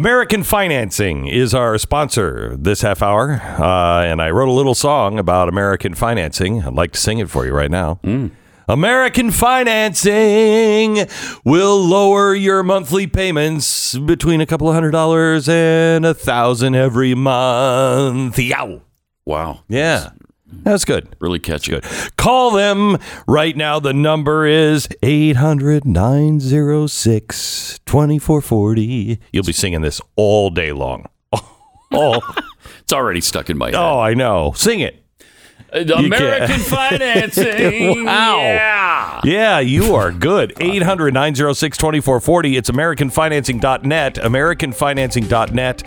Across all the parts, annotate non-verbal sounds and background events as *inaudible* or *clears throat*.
American Financing is our sponsor this half hour. Uh, and I wrote a little song about American Financing. I'd like to sing it for you right now. American Financing will lower your monthly payments between a couple of hundred dollars and a thousand every month. Yow. Wow. Yeah. That's good. Really catchy. Good. Call them right now. The number is 800 906 2440. You'll be singing this all day long. *laughs* Oh, It's already stuck in my head. oh, I know. Sing it. Uh, American *laughs* financing. Wow. Yeah. Yeah, you are good. *laughs* 800 906 2440. It's AmericanFinancing.net. AmericanFinancing.net.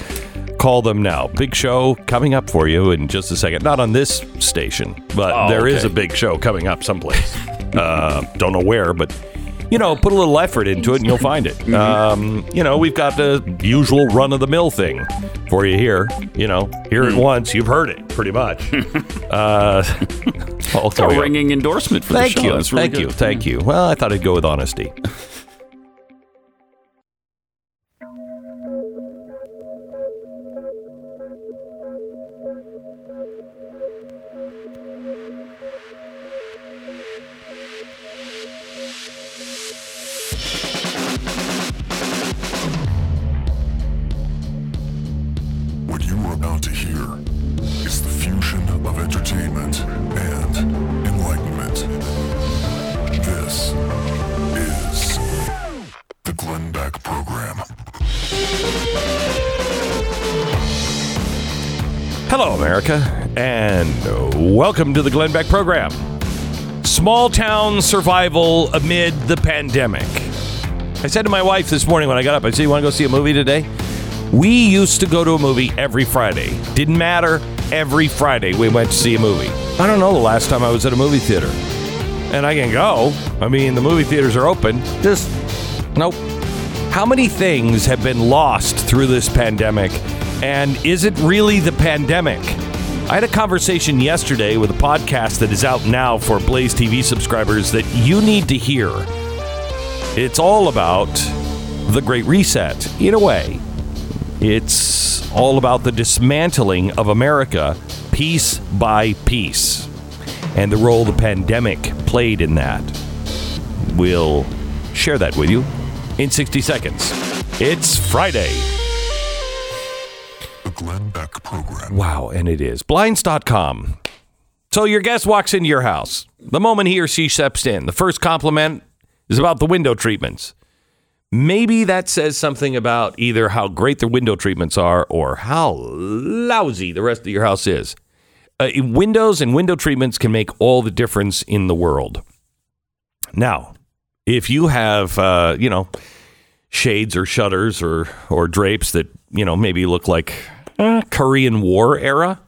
Call them now. Big show coming up for you in just a second. Not on this station, but Oh, there is okay. a big show coming up someplace. *laughs* uh, don't know where, but you know, put a little effort into it and you'll find it. Mm-hmm. Um, you know, we've got the usual run of the mill thing for you here. You know, hear Mm. it once, you've heard it pretty much. *laughs* uh, *laughs* I'll It's throw a ringing endorsement for Thank the show. you. Really Thank good. you. Thank you. Well, I thought I'd go with honesty. Welcome to the Glenn Beck program. Small town survival amid the pandemic. I said to my wife this morning when I got up, I said, You want to go see a movie today? We used to go to a movie every Friday. Didn't matter. Every Friday we went to see a movie. I don't know the last time I was at a movie theater. And I can go. I mean, the movie theaters are open. Just, nope. How many things have been lost through this pandemic? And is it really the pandemic? I had a conversation yesterday with a podcast that is out now for Blaze TV subscribers that you need to hear. It's all about the Great Reset, in a way. It's all about the dismantling of America piece by piece and the role the pandemic played in that. We'll share that with you in 60 seconds. It's Friday. Glenn Beck Program. Wow, and it is. Blinds.com. So your guest walks into your house. The moment he or she steps in, the first compliment is about the window treatments. Maybe that says something about either how great the window treatments are or how lousy the rest of your house is. Uh, windows and window treatments can make all the difference in the world. Now, if you have, uh, you know, shades or shutters or or drapes that you know maybe look like uh, Korean War era.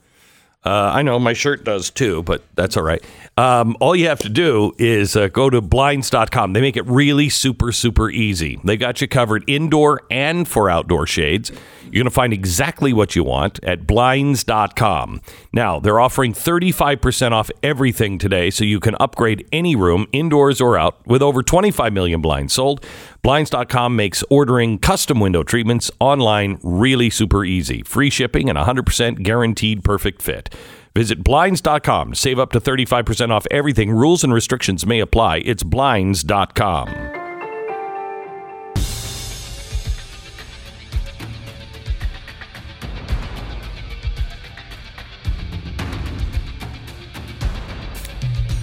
Uh, I know my shirt does too, but that's all right. Um, all you have to do is uh, go to blinds.com. They make it really super, super easy. They got you covered indoor and for outdoor shades. You're going to find exactly what you want at blinds.com. Now, they're offering 35% off everything today, so you can upgrade any room, indoors or out, with over 25 million blinds sold. Blinds.com makes ordering custom window treatments online really super easy. Free shipping and 100% guaranteed perfect fit. Visit blinds.com to save up to 35% off everything. Rules and restrictions may apply. It's blinds.com.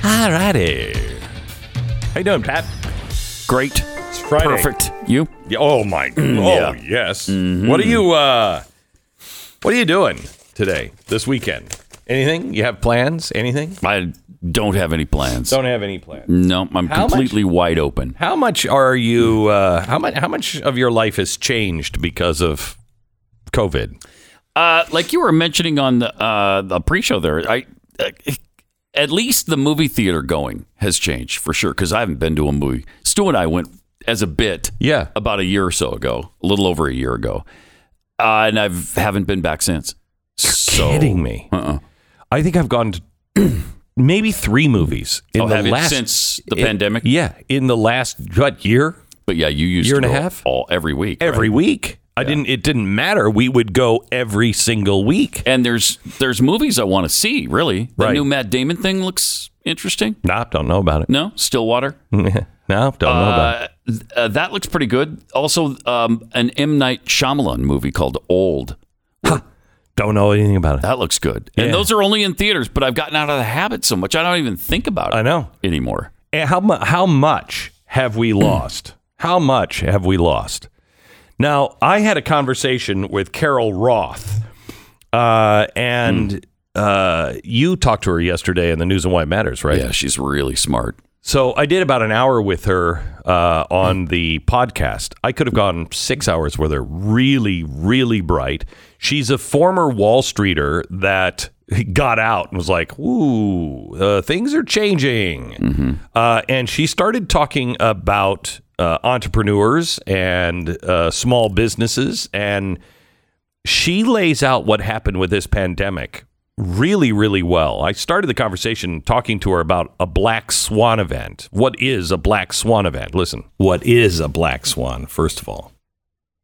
All righty. How you doing, Pat? Great. It's Friday. Perfect. You? Yeah, Oh my! Oh Yeah. yes. What are you? uh What are you doing today? This weekend? Anything? You have plans? Anything? I don't have any plans. Don't have any plans. No, I'm How much- completely wide open. How much are you? Uh, how much? How much of your life has changed because of COVID? Uh, like you were mentioning on the uh, the pre-show there, I uh, at least the movie theater going has changed for sure because I haven't been to a movie. Stu and I went as a bit, Yeah. about a year or so ago, a little over a year ago, uh, and I haven't been back since. So, Kidding me? Uh-uh. I think I've gone to *clears throat* maybe three movies in Oh, the last since the in- pandemic? Yeah, in the last what year? But yeah, you used Year to and a half? all every week. Every right? week. I didn't. It didn't matter. We would go every single week. And there's there's movies I want to see. Really, the Right. new Matt Damon thing looks interesting. Nah, don't know about it. No, Stillwater. *laughs* no, don't know about it. Uh, uh, that looks pretty good. Also, um, an M Night Shyamalan movie called Old. Don't know anything about it. That looks good. And those are only in theaters. But I've gotten out of the habit so much I don't even think about it. I know. anymore. And how mu- how much have we lost? *clears throat* How much have we lost? Now, I had a conversation with Carol Roth, uh, and uh, you talked to her yesterday in the News and Why It Matters, right? Yeah, she's really smart. So I did about an hour with her uh, on the podcast. I could have gone six hours with her. Really, really bright. She's a former Wall Streeter that *laughs* got out and was like, "Ooh, uh, things are changing," uh, and she started talking about uh, entrepreneurs and uh, small businesses, and she lays out what happened with this pandemic really, really well. I started the conversation talking to her about a black swan event. What is a black swan event? Listen, what is a black swan, first of all?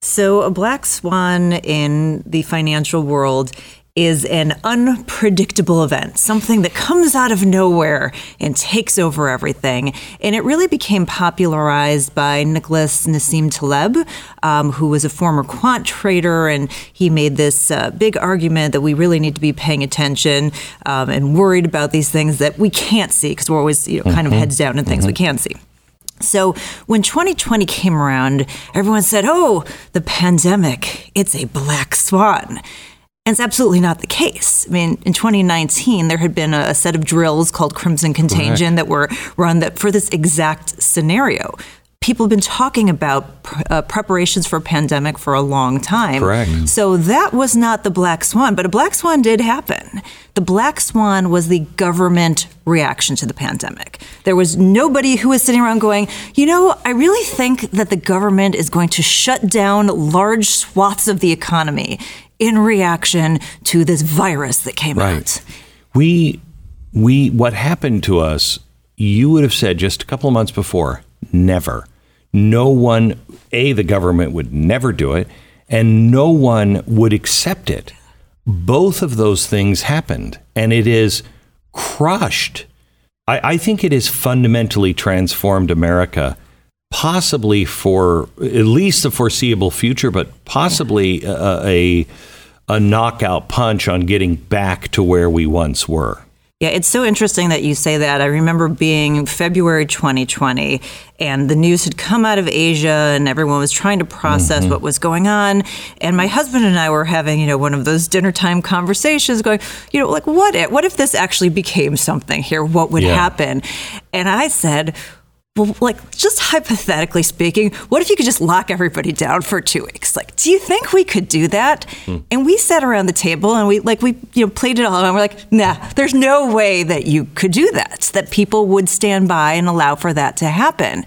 So, a black swan in the financial world is an unpredictable event, something that comes out of nowhere and takes over everything. And it really became popularized by Nicholas Nassim Taleb, um, who was a former quant trader, and he made this uh, big argument that we really need to be paying attention um, and worried about these things that we can't see because we're always you know, kind of heads down in things we can't see. So when 2020 came around, everyone said, oh, the pandemic, it's a black swan. And it's absolutely not the case. I mean, in 2019, there had been a, a set of drills called Crimson Contagion that were run that for this exact scenario. People have been talking about pr- uh, preparations for a pandemic for a long time. Correct. So that was not the black swan, but a black swan did happen. The black swan was the government reaction to the pandemic. There was nobody who was sitting around going, you know, I really think that the government is going to shut down large swaths of the economy in reaction to this virus that came out. We, we, what happened to us, you would have said just a couple of months before, never. No one, A, the government would never do it, and no one would accept it. Both of those things happened, and it is crushed. I, I think it has fundamentally transformed America, possibly for at least the foreseeable future, but possibly a, a, a knockout punch on getting back to where we once were. Yeah, it's so interesting that you say that. I remember being February 2020, and the news had come out of Asia, and everyone was trying to process mm-hmm. what was going on. And my husband and I were having, you know, one of those dinner time conversations, going, you know, like, what if, what if this actually became something here? What would Yeah. happen? And I said, well, like, just hypothetically speaking, what if you could just lock everybody down for two weeks? Like, do you think we could do that? Hmm. And we sat around the table and we, like, we, you know, played it all. And we're like, nah, there's no way that you could do that, that people would stand by and allow for that to happen.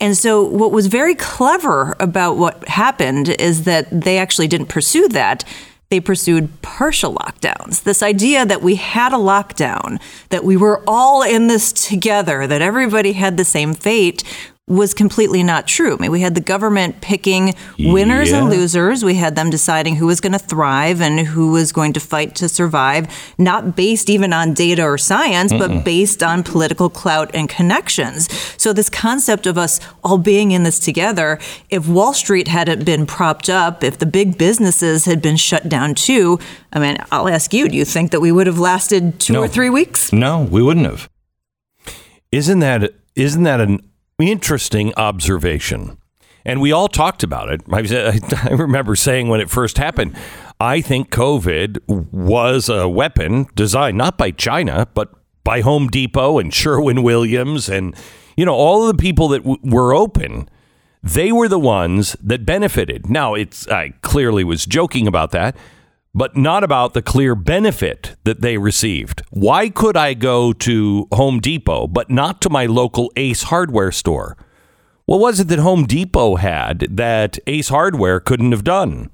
And so, what was very clever about what happened is that they actually didn't pursue that they pursued partial lockdowns. This idea that we had a lockdown, that we were all in this together, that everybody had the same fate was completely not true. I mean, we had the government picking winners and losers. We had them deciding who was going to thrive and who was going to fight to survive, not based even on data or science, but based on political clout and connections. So, this concept of us all being in this together, if Wall Street hadn't been propped up, if the big businesses had been shut down too, I mean, I'll ask you, do you think that we would have lasted two No. or three weeks? No, we wouldn't have. Isn't that isn't that an interesting observation? And we all talked about it. I, *laughs* I remember saying when it first happened, I think COVID was a weapon designed not by China, but by Home Depot and Sherwin Williams and you know all of the people that w- were open. They were the ones that benefited. Now, it's I clearly was joking about that, but not about the clear benefit that they received. Why could I go to Home Depot but not to my local Ace Hardware store? What was it that Home Depot had that Ace Hardware couldn't have done?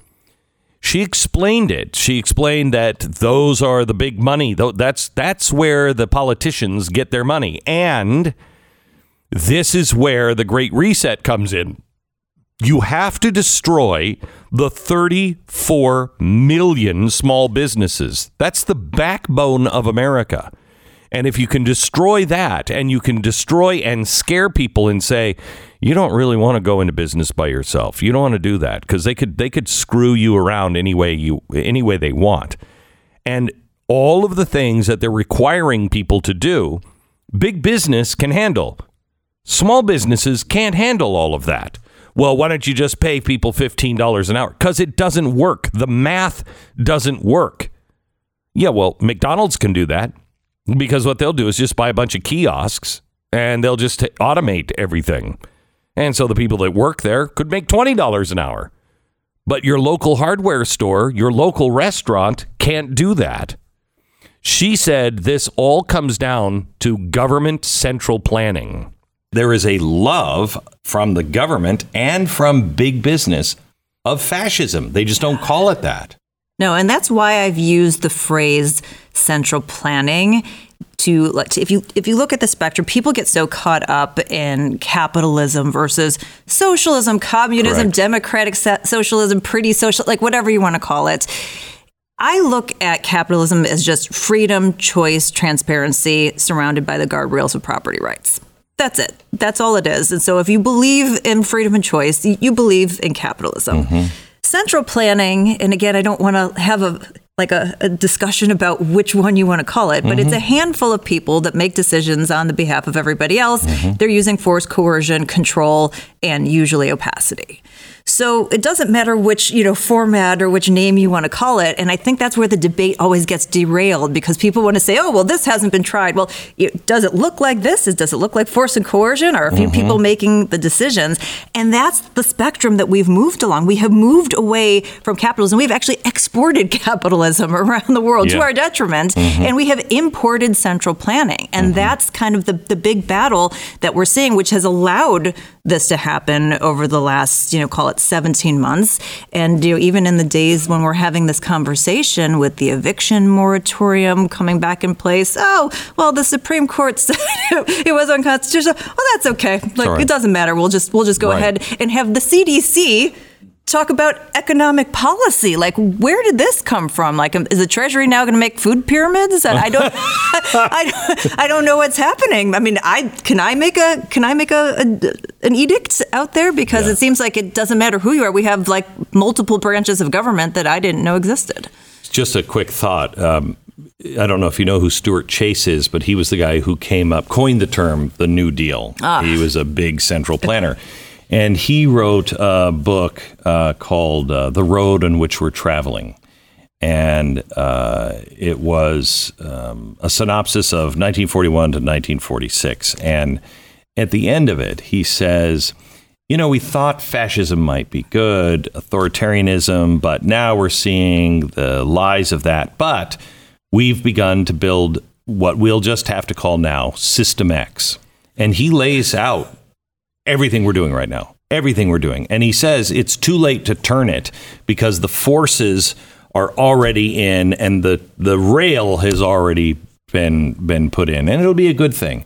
She explained it. She explained that those are the big money. That's that's where the politicians get their money. And this is where the great reset comes in. You have to destroy the 34 million small businesses. That's the backbone of America. And if you can destroy that and you can destroy and scare people and say, you don't really want to go into business by yourself. You don't want to do that because they could they could screw you around any way you any way they want. And all of the things that they're requiring people to do, big business can handle. Small businesses can't handle all of that. Well, why don't you just pay people $15 an hour? Because it doesn't work. The math doesn't work. Yeah, well, McDonald's can do that because what they'll do is just buy a bunch of kiosks and they'll just automate everything. And so the people that work there could make $20 an hour. But your local hardware store, your local restaurant can't do that. She said this all comes down to government central planning. There is a love from the government and from big business of fascism. They just don't call it that. No, and that's why I've used the phrase central planning to like if you if you look at the spectrum people get so caught up in capitalism versus socialism communism Correct. democratic socialism pretty social like whatever you want to call it I look at capitalism as just freedom, choice, transparency surrounded by the guardrails of property rights. That's it. That's all it is. And so if you believe in freedom and choice, you believe in capitalism. Mm-hmm. Central planning, and again, I don't want to have a like a, a discussion about which one you want to call it, but it's a mm-hmm. handful of people that make decisions on the behalf of everybody else. Mm-hmm. They're using force, coercion, control, and usually opacity. So it doesn't matter which, you know, format or which name you want to call it. And I think that's where the debate always gets derailed because people want to say, oh, well, this hasn't been tried. Well, it, does it look like this? Is, does it look like force and coercion? Are a few mm-hmm. people making the decisions? And that's the spectrum that we've moved along. We have moved away from capitalism. We've actually exported *laughs* capitalism around the world to our detriment. Mm-hmm. And we have imported central planning. And mm-hmm. that's kind of the, the big battle that we're seeing, which has allowed this to happen over the last, you know, call it 17 months. And you know, even in the days when we're having this conversation with the eviction moratorium coming back in place, oh, well, the Supreme Court *laughs* said it was unconstitutional. Well, that's okay. Like it doesn't matter. We'll just we'll just go Right. ahead and have the CDC talk about economic policy. Like, where did this come from? Like, um, is the Treasury now going to make food pyramids? I don't, *laughs* I, don't- I don't know what's happening. I mean, I can I make a can I make a, a an edict out there because Yeah. it seems like it doesn't matter who you are. We have like multiple branches of government that I didn't know existed. Just a quick thought. Um, I don't know if you know who Stuart Chase is, but he was the guy who came up, coined the term the New Deal. He was a big central planner. *laughs* And he wrote a book uh, called uh, The Road on Which We're Traveling. And uh, it was um, a synopsis of 1941 to 1946. And at the end of it, he says, you know, we thought fascism might be good, authoritarianism, but now we're seeing the lies of that. But we've begun to build what we'll just have to call now System X. And he lays out everything we're doing right now, everything we're doing. And he says it's too late to turn it because the forces are already in and the, the rail has already been, been put in. And it'll be a good thing.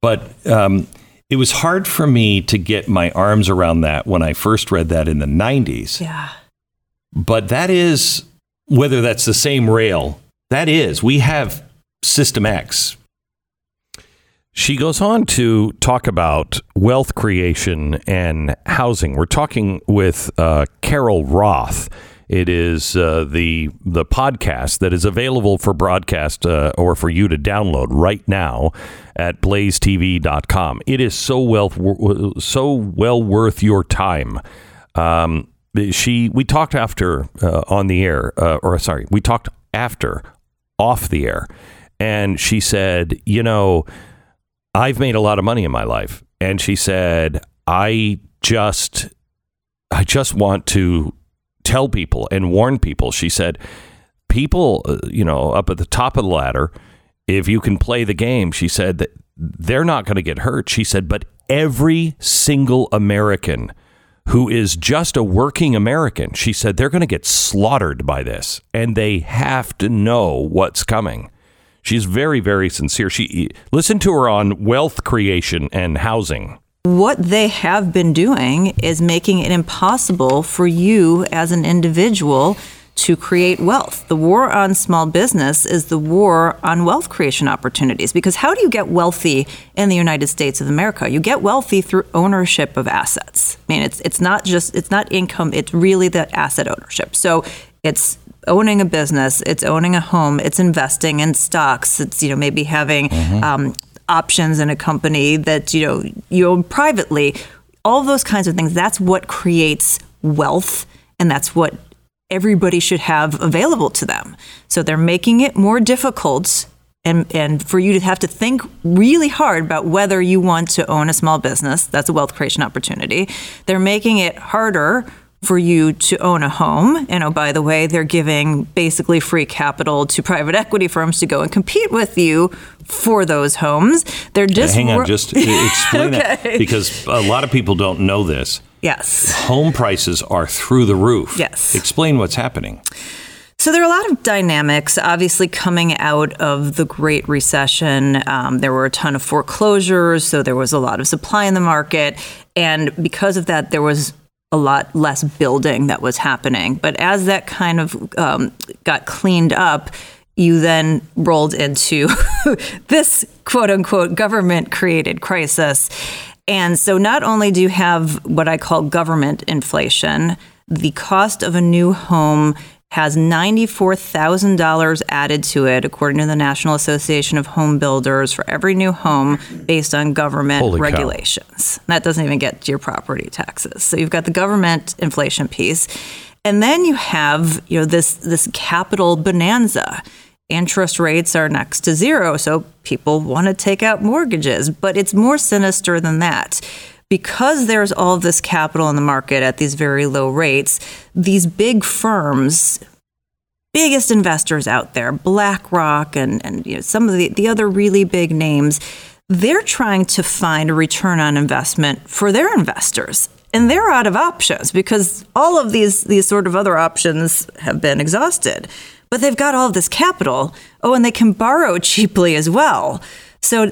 But um, it was hard for me to get my arms around that when I first read that in the 90s. Yeah. But that is, whether that's the same rail, that is, we have System X. She goes on to talk about wealth creation and housing. We're talking with uh, Carol Roth. It is uh, the the podcast that is available for broadcast uh, or for you to download right now at blazetv.com. It is so well so well worth your time. Um, she we talked after uh, on the air uh, or sorry we talked after off the air and she said you know i've made a lot of money in my life and she said i just i just want to tell people and warn people she said people uh, you know up at the top of the ladder if you can play the game she said that they're not going to get hurt she said but every single american who is just a working American. She said they're going to get slaughtered by this and they have to know what's coming. She's very, very sincere. She listen to her on wealth creation and housing. what they have been doing is making it impossible for you as an individual to create wealth. The war on small business is the war on wealth creation opportunities because how do you get wealthy in the United States of America? You get wealthy through ownership of assets. I mean, it's it's not just it's not income, it's really the asset ownership. So, it's owning a business, it's owning a home, it's investing in stocks, it's you know maybe having um, options in a company that you know you own privately. All those kinds of things. That's what creates wealth, and that's what everybody should have available to them. So they're making it more difficult. And, and for you to have to think really hard about whether you want to own a small business, that's a wealth creation opportunity. They're making it harder for you to own a home. And oh, by the way, they're giving basically free capital to private equity firms to go and compete with you for those homes. They're just Hang on, just *laughs* explain that because a lot of people don't know this. yes. Home prices are through the roof. Yes. Explain what's happening. So there are a lot of dynamics, obviously, coming out of the Great Recession. Um, there were a ton of foreclosures, so there was a lot of supply in the market. And because of that, there was a lot less building that was happening. But as that kind of um, got cleaned up, you then rolled into *laughs* this quote unquote government created crisis. And so not only do you have what I call government inflation, the cost of a new home has $94,000 added to it, according to the National Association of Home Builders, for every new home based on government Holy cow. regulations. That doesn't even get to your property taxes. So you've got the government inflation piece. And then you have, you know, this this capital bonanza. Interest rates are next to zero, so people want to take out mortgages, but it's more sinister than that. Because there's all of this capital in the market at these very low rates, these big firms, biggest investors out there, BlackRock and, and you know, some of the, the other really big names, they're trying to find a return on investment for their investors. And they're out of options because all of these, these sort of other options have been exhausted. But they've got all of this capital. Oh, and they can borrow *laughs* cheaply as well. So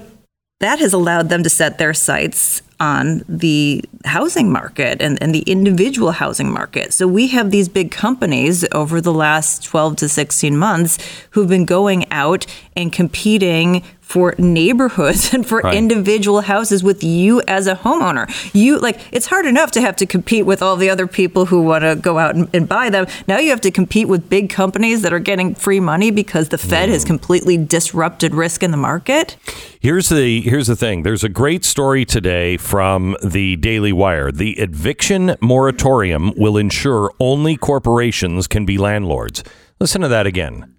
that has allowed them to set their sights on the housing market and, and the individual housing market. So we have these big companies over the last 12 to 16 months who've been going out and competing for neighborhoods *laughs* and for Right. individual houses with you as a homeowner. You like it's hard enough to have to compete with all the other people who want to go out and, and buy them. Now you have to compete with big companies that are getting free money because the Fed has mm. completely disrupted risk in the market. Here's the here's the thing. There's a great story today from the Daily Wire. The eviction moratorium will ensure only corporations can be landlords. Listen to that again.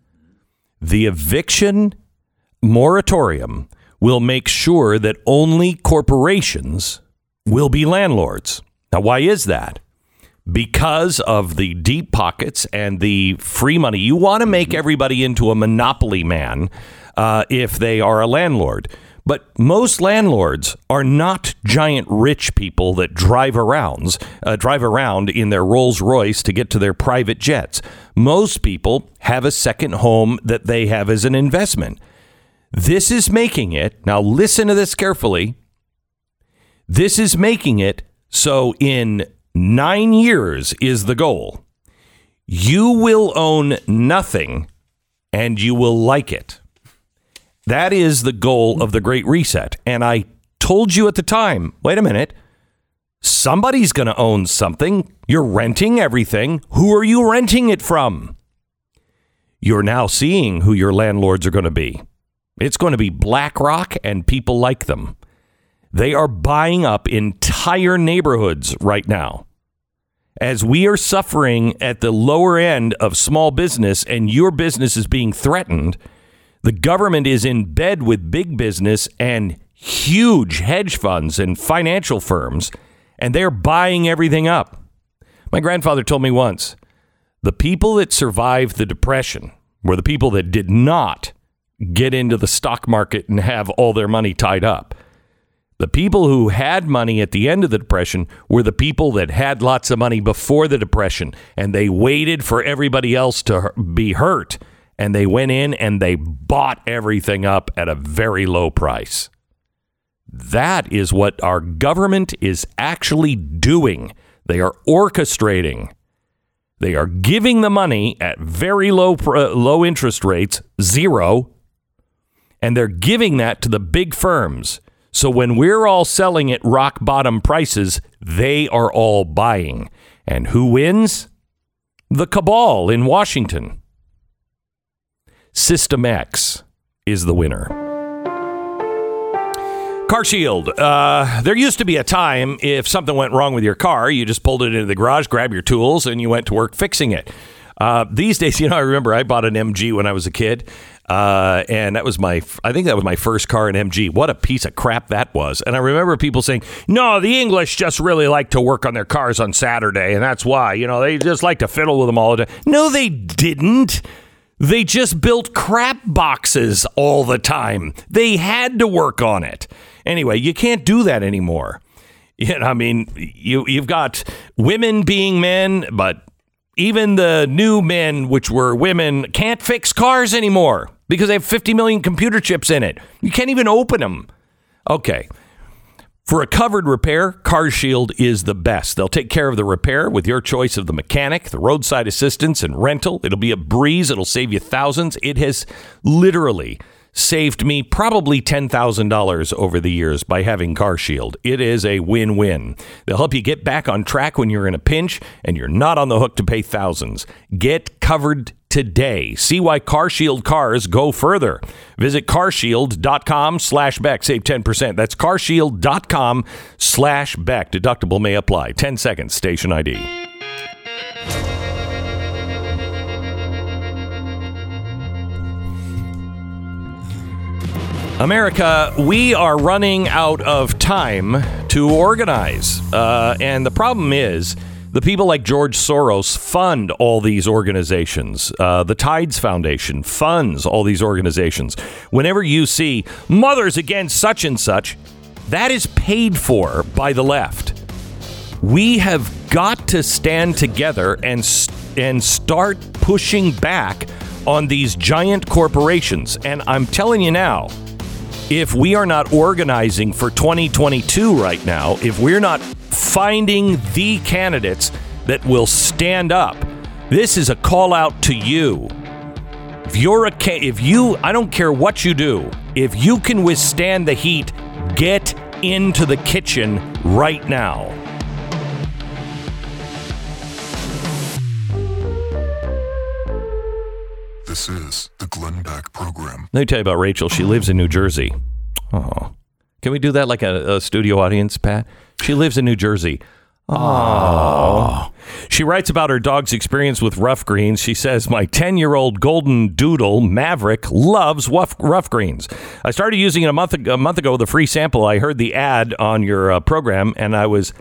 The eviction moratorium will make sure that only corporations will be landlords. Now, why is that? Because of the deep pockets and the free money. You want to make everybody into a monopoly man uh, if they are a landlord. But most landlords are not giant rich people that drive around, uh, drive around in their Rolls Royce to get to their private jets. Most people have a second home that they have as an investment. This is making it, now listen to this carefully. This is making it so in nine years is the goal. You will own nothing and you will like it. That is the goal of the Great Reset. And I told you at the time wait a minute, somebody's going to own something. You're renting everything. Who are you renting it from? You're now seeing who your landlords are going to be. It's going to be BlackRock and people like them. They are buying up entire neighborhoods right now. As we are suffering at the lower end of small business and your business is being threatened, the government is in bed with big business and huge hedge funds and financial firms, and they're buying everything up. My grandfather told me once the people that survived the Depression were the people that did not get into the stock market and have all their money tied up. The people who had money at the end of the Depression were the people that had lots of money before the Depression, and they waited for everybody else to be hurt. And they went in and they bought everything up at a very low price. That is what our government is actually doing. They are orchestrating. They are giving the money at very low low interest rates, zero, and they're giving that to the big firms. So when we're all selling at rock bottom prices, they are all buying. And who wins? The cabal in Washington. System X is the winner. Car Shield. Uh, there used to be a time if something went wrong with your car, you just pulled it into the garage, grabbed your tools, and you went to work fixing it. Uh, these *laughs* days, you know, I remember I bought an MG when I was a kid, uh, and that was my, I think that was my first car, in MG. What a piece of crap that was! And I remember people saying, "No, the English just really like to work on their cars on Saturday, and that's why, you know, they just like to fiddle with them all the time." No, they didn't. They just built crap boxes all the time. They had to work on it. Anyway, you can't do that anymore. *laughs* You know, I mean, you you've got women being men, but even the new men, which were women, can't fix cars anymore because they have 50 million computer chips in it. You can't even open them. Okay. For a covered repair, Car Shield is the best. They'll take care of the repair with your choice of the mechanic, the roadside assistance, and rental. It'll be a breeze. It'll save you thousands. It has literally saved me probably $10,000 over the years by having Car Shield. It is a win win. They'll help you get back on track when you're in a pinch and you're not on the hook to pay thousands. Get covered today. See why Car Shield cars go further. Visit carshield.com slash Beck. Save 10%. That's carshield.com slash Beck. Deductible may apply. 10 seconds. Station ID. America, we are running out of time to organize. Uh, and the problem is, the people like George Soros fund all these organizations. Uh, the Tides Foundation funds all these organizations. Whenever you see Mothers Against such and such, that is paid for by the left. We have got to stand together and and start pushing back on these giant corporations. And I'm telling you now, if we are not organizing for 2022 right now, if we're not finding the candidates that will stand up, this is a call out to you. If you're a if you I don't care what you do, if you can withstand the heat, get into the kitchen right now. This is the Glenn Beck Program. Let me tell you about Rachel. She lives in New Jersey. Oh. Can we do that like a, a studio audience, Pat? She lives in New Jersey. Oh. She writes about her dog's experience with Ruff Greens. She says, My 10 year old golden doodle, Maverick, loves Ruff, Ruff Greens. I started using it a month, a month ago with a free sample. I heard the ad on your uh, program and I was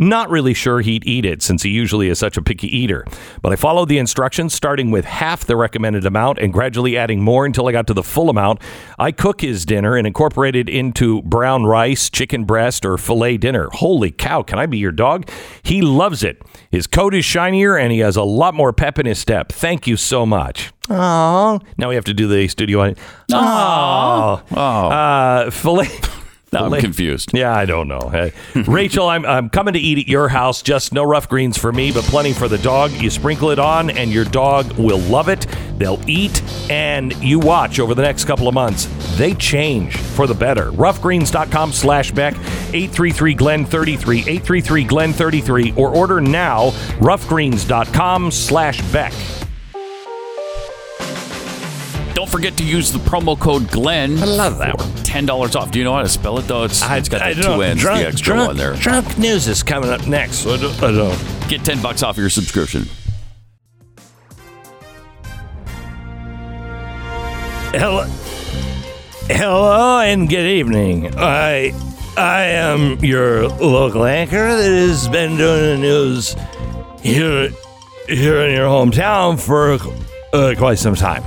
not really sure he'd eat it since he usually is such a picky eater. But I followed the instructions, starting with half the recommended amount and gradually adding more until I got to the full amount. I cook his dinner and incorporate it into brown rice, chicken breast, or filet dinner. Holy cow, can I be your dog? He loves it. His coat is shinier and he has a lot more pep in his step. Thank you so much. Oh, now we have to do the studio. Oh, Oh. uh, filet. *laughs* Now I'm confused. Yeah, I don't know. Hey, *laughs* Rachel, I'm, I'm coming to eat at your house. Just no Ruff Greens for me, but plenty for the dog. You sprinkle it on, and your dog will love it. They'll eat, and you watch over the next couple of months. They change for the better. Ruffgreens.com slash Beck, 833 Glenn 33, 833 Glenn 33, or order now, ruffgreens.com slash Beck. Don't forget to use the promo code Glenn. I love that one. Ten dollars off. Do you know how to spell it though? It's, it's got the two don't- ends, drunk, the extra drunk, one there. Drunk news is coming up next. So I don't, I don't. Get ten bucks off your subscription. Hello, hello, and good evening. I, I am your local anchor that has been doing the news here, here in your hometown for uh, quite some time,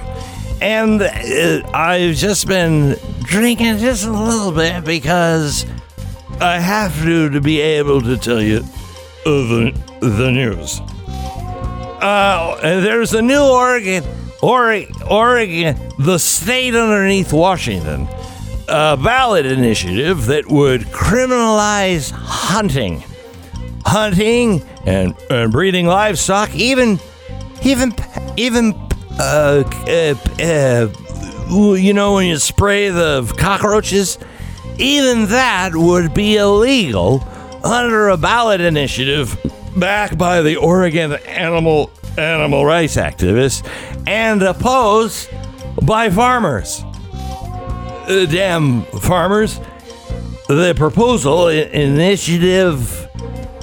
and uh, I've just been drinking just a little bit because I have to to be able to tell you uh, the the news. Uh, there's a new Oregon, Oregon, Oregon, the state underneath Washington, a ballot initiative that would criminalize hunting, hunting and, and breeding livestock, even, even, even, uh, uh, uh, you know, when you spray the cockroaches, even that would be illegal under a ballot initiative backed by the Oregon animal animal rights activists and opposed by farmers. Uh, damn farmers. The proposal initiative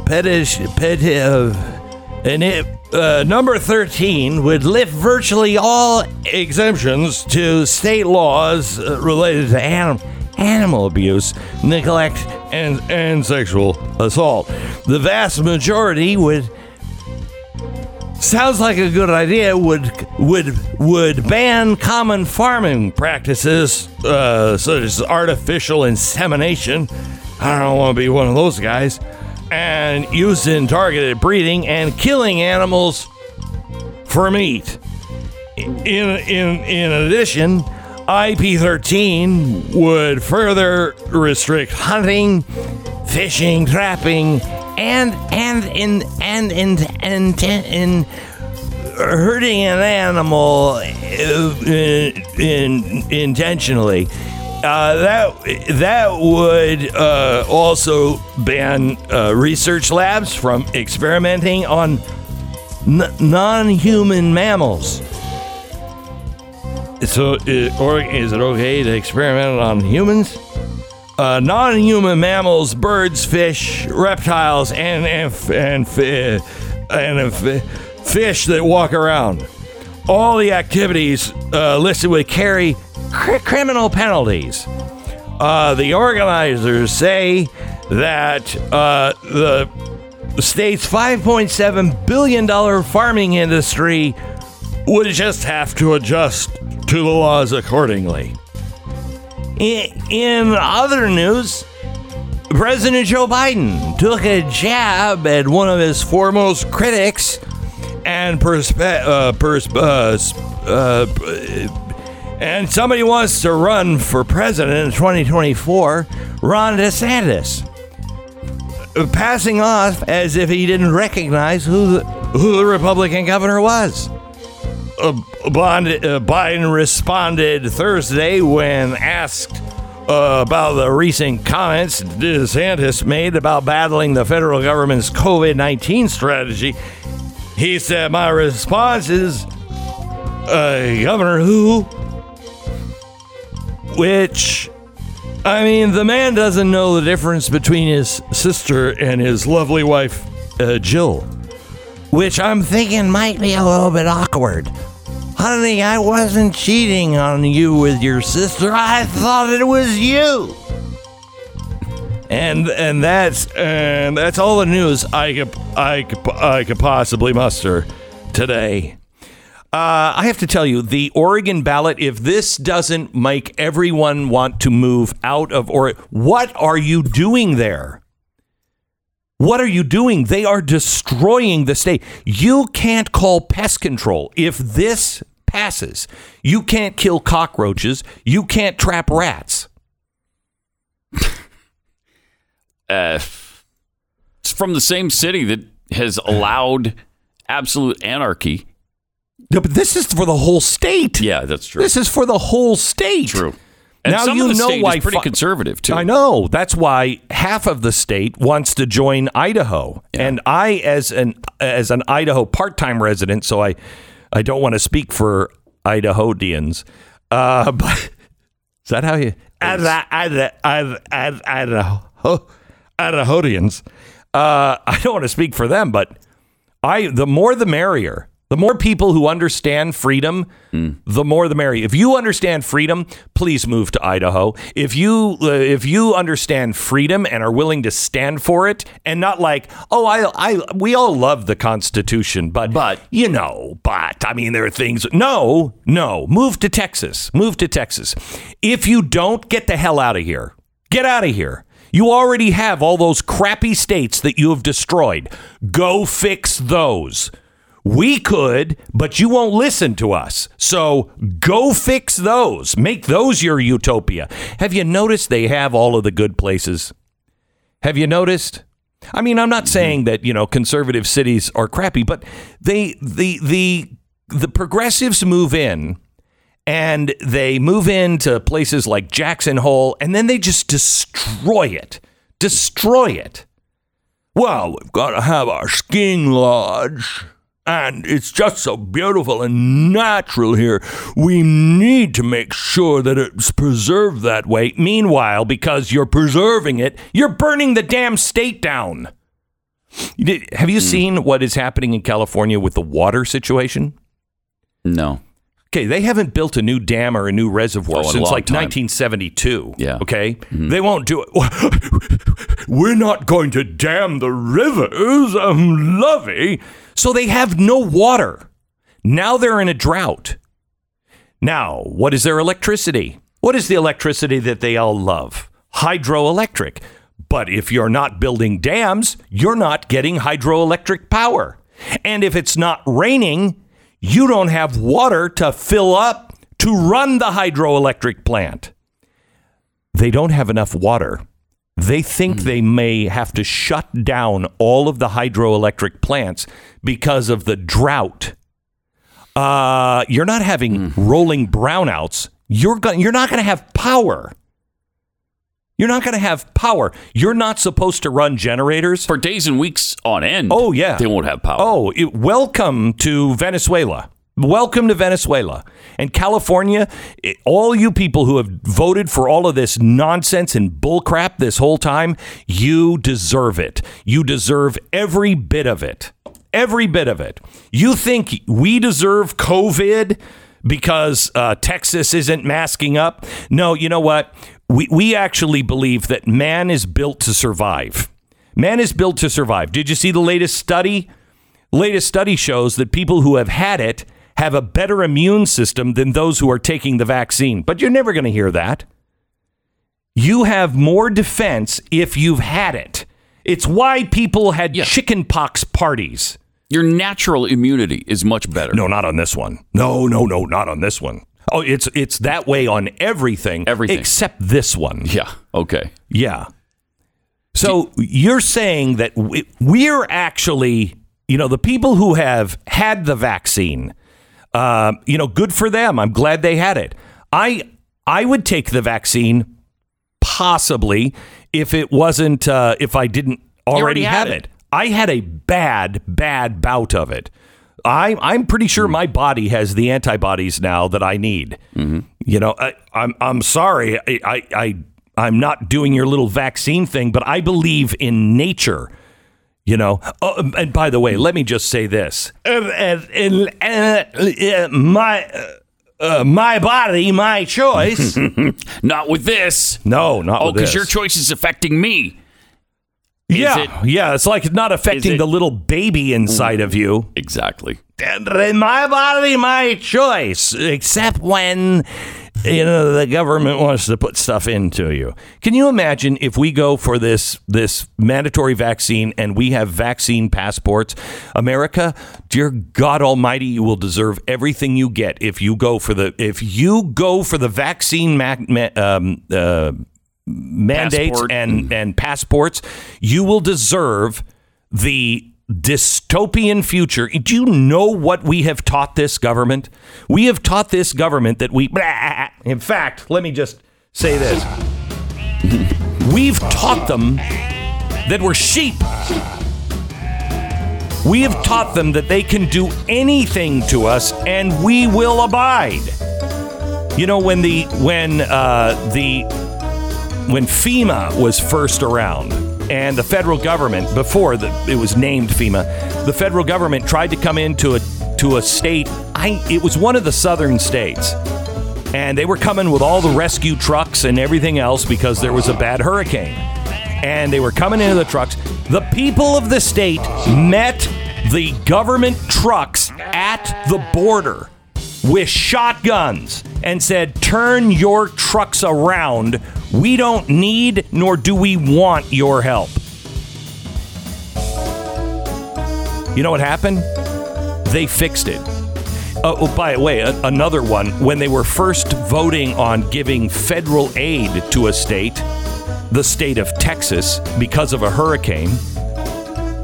petish, pet, uh, and it, uh, number 13 would lift virtually all exemptions to state laws uh, related to anim- animal abuse, neglect, and, and sexual assault. The vast majority would sounds like a good idea would would would ban common farming practices uh, such as artificial insemination i don't want to be one of those guys and used in targeted breeding and killing animals for meat in in in addition IP13 would further restrict hunting, fishing, trapping, and and in and in and in, in hurting an animal uh, in, intentionally. Uh, that that would uh, also ban uh, research labs from experimenting on n- non-human mammals. So, uh, or is it okay to experiment on humans? Uh, non-human mammals, birds, fish, reptiles, and and and fi- and fish that walk around. All the activities uh, listed would carry cr- criminal penalties. Uh, the organizers say that uh, the state's 5.7 billion dollar farming industry would just have to adjust to the laws accordingly. In, in other news, President Joe Biden took a jab at one of his foremost critics and perspe- uh, pers- uh, uh, and somebody wants to run for president in 2024, Ron DeSantis, passing off as if he didn't recognize who the, who the Republican governor was uh, Bond, uh, Biden responded Thursday when asked uh, about the recent comments DeSantis made about battling the federal government's COVID 19 strategy. He said, My response is, uh, Governor who? Which, I mean, the man doesn't know the difference between his sister and his lovely wife, uh, Jill. Which I'm thinking might be a little bit awkward. Honey, I wasn't cheating on you with your sister. I thought it was you. And and that's and that's all the news I could I could, I could possibly muster today. Uh, I have to tell you, the Oregon ballot. If this doesn't make everyone want to move out of Oregon, what are you doing there? What are you doing? They are destroying the state. You can't call pest control if this passes. You can't kill cockroaches. You can't trap rats. Uh, it's from the same city that has allowed absolute anarchy. No, but this is for the whole state. Yeah, that's true. This is for the whole state. True. And now some you of the know state why pretty fi- conservative too. I know. That's why half of the state wants to join Idaho. And I as an as an Idaho part-time resident, so I I don't want to speak for Idahoans. Uh *laughs* but is that how you Ida- Idaho Idahoans? Uh *laughs* I don't want to speak for them, but I the more the merrier. The more people who understand freedom, the more the merrier. If you understand freedom, please move to Idaho. If you uh, if you understand freedom and are willing to stand for it, and not like, oh, I, I we all love the Constitution, but But- you know, but I mean, there are things. No, no, move to Texas. Move to Texas. If you don't, get the hell out of here. Get out of here. You already have all those crappy states that you have destroyed. Go fix those. We could, but you won't listen to us. So go fix those. Make those your utopia. Have you noticed they have all of the good places? Have you noticed? I mean, I'm not saying that, you know, conservative cities are crappy, but they the the the progressives move in and they move into places like Jackson Hole and then they just destroy it. Destroy it. Well, we've got to have our skiing lodge. And it's just so beautiful and natural here. We need to make sure that it's preserved that way. Meanwhile, because you're preserving it, you're burning the damn state down. Have you hmm. seen what is happening in California with the water situation? No. Okay, they haven't built a new dam or a new reservoir Oh, since like time. 1972. Yeah. Mm-hmm. Okay, they won't do it. *laughs* We're not going to dam the rivers. I'm lovey. So they have no water. Now they're in a drought. Now, what is their electricity? What is the electricity that they all love? Hydroelectric. But if you're not building dams, you're not getting hydroelectric power. And if it's not raining, you don't have water to fill up to run the hydroelectric plant. They don't have enough water. They think they may have to shut down all of the hydroelectric plants because of the drought. Uh, you're not having rolling brownouts. You're go- you're not going to have power. You're not going to have power. You're not supposed to run generators. For days and weeks on end. Oh, yeah. They won't have power. Oh, it, welcome to Venezuela. Welcome to Venezuela. And California, it- all you people who have voted for all of this nonsense and bullcrap this whole time, you deserve it. You deserve every bit of it. Every bit of it. You think we deserve COVID because uh, Texas isn't masking up? No, you know what? We, we actually believe that man is built to survive. Man is built to survive. Did you see the latest study? Latest study shows that people who have had it have a better immune system than those who are taking the vaccine. But you're never going to hear that. You have more defense if you've had it. It's why people had Yeah. chickenpox parties. Your natural immunity is much better. No, not on this one. No, no, no, not on this one. Oh, it's it's that way on everything, Everything. except this one. Yeah. Okay. Yeah. So you're saying that we, we're actually, you know, the people who have had the vaccine, uh, you know, good for them. I'm glad they had it. I I would take the vaccine possibly if it wasn't uh, if I didn't already, already have it. it. I had a bad bad bout of it. I I'm pretty sure my body has the antibodies now that I need. You know, I, I'm I'm sorry. I, I I I'm not doing your little vaccine thing, but I believe in nature. You know. Oh, and by the way, let me just say this: Uh, uh, uh, my uh, my body, my choice. *laughs* Not with this. no, not Oh, because your choice is affecting me. Yeah, it- yeah. It's like not affecting it- the little baby inside of you. Exactly. And my body, my choice, except when you know the government wants to put stuff into you. Can you imagine if we go for this this mandatory vaccine and we have vaccine passports? America, dear God Almighty, you will deserve everything you get if you go for the if you go for the vaccine ma- ma- um, uh, mandates Passport. and and passports, you will deserve the dystopian future. Do you know what we have taught this government? We have taught this government that we. In fact, let me just say this: we've taught them that we're sheep. We have taught them that they can do anything to us and we will abide. You know when the when uh, the when FEMA was first around and the federal government before the, it was named FEMA, the federal government tried to come into a to a state. I it was one of the southern states, and they were coming with all the rescue trucks and everything else because there was a bad hurricane, and they were coming into the trucks. The people of the state met the government trucks at the border with shotguns and said, Turn your trucks around. We don't need nor do we want your help. You know what happened? they fixed it. Oh, oh, by the way, another one. When they were first voting on giving federal aid to a state, the state of Texas, because of a hurricane,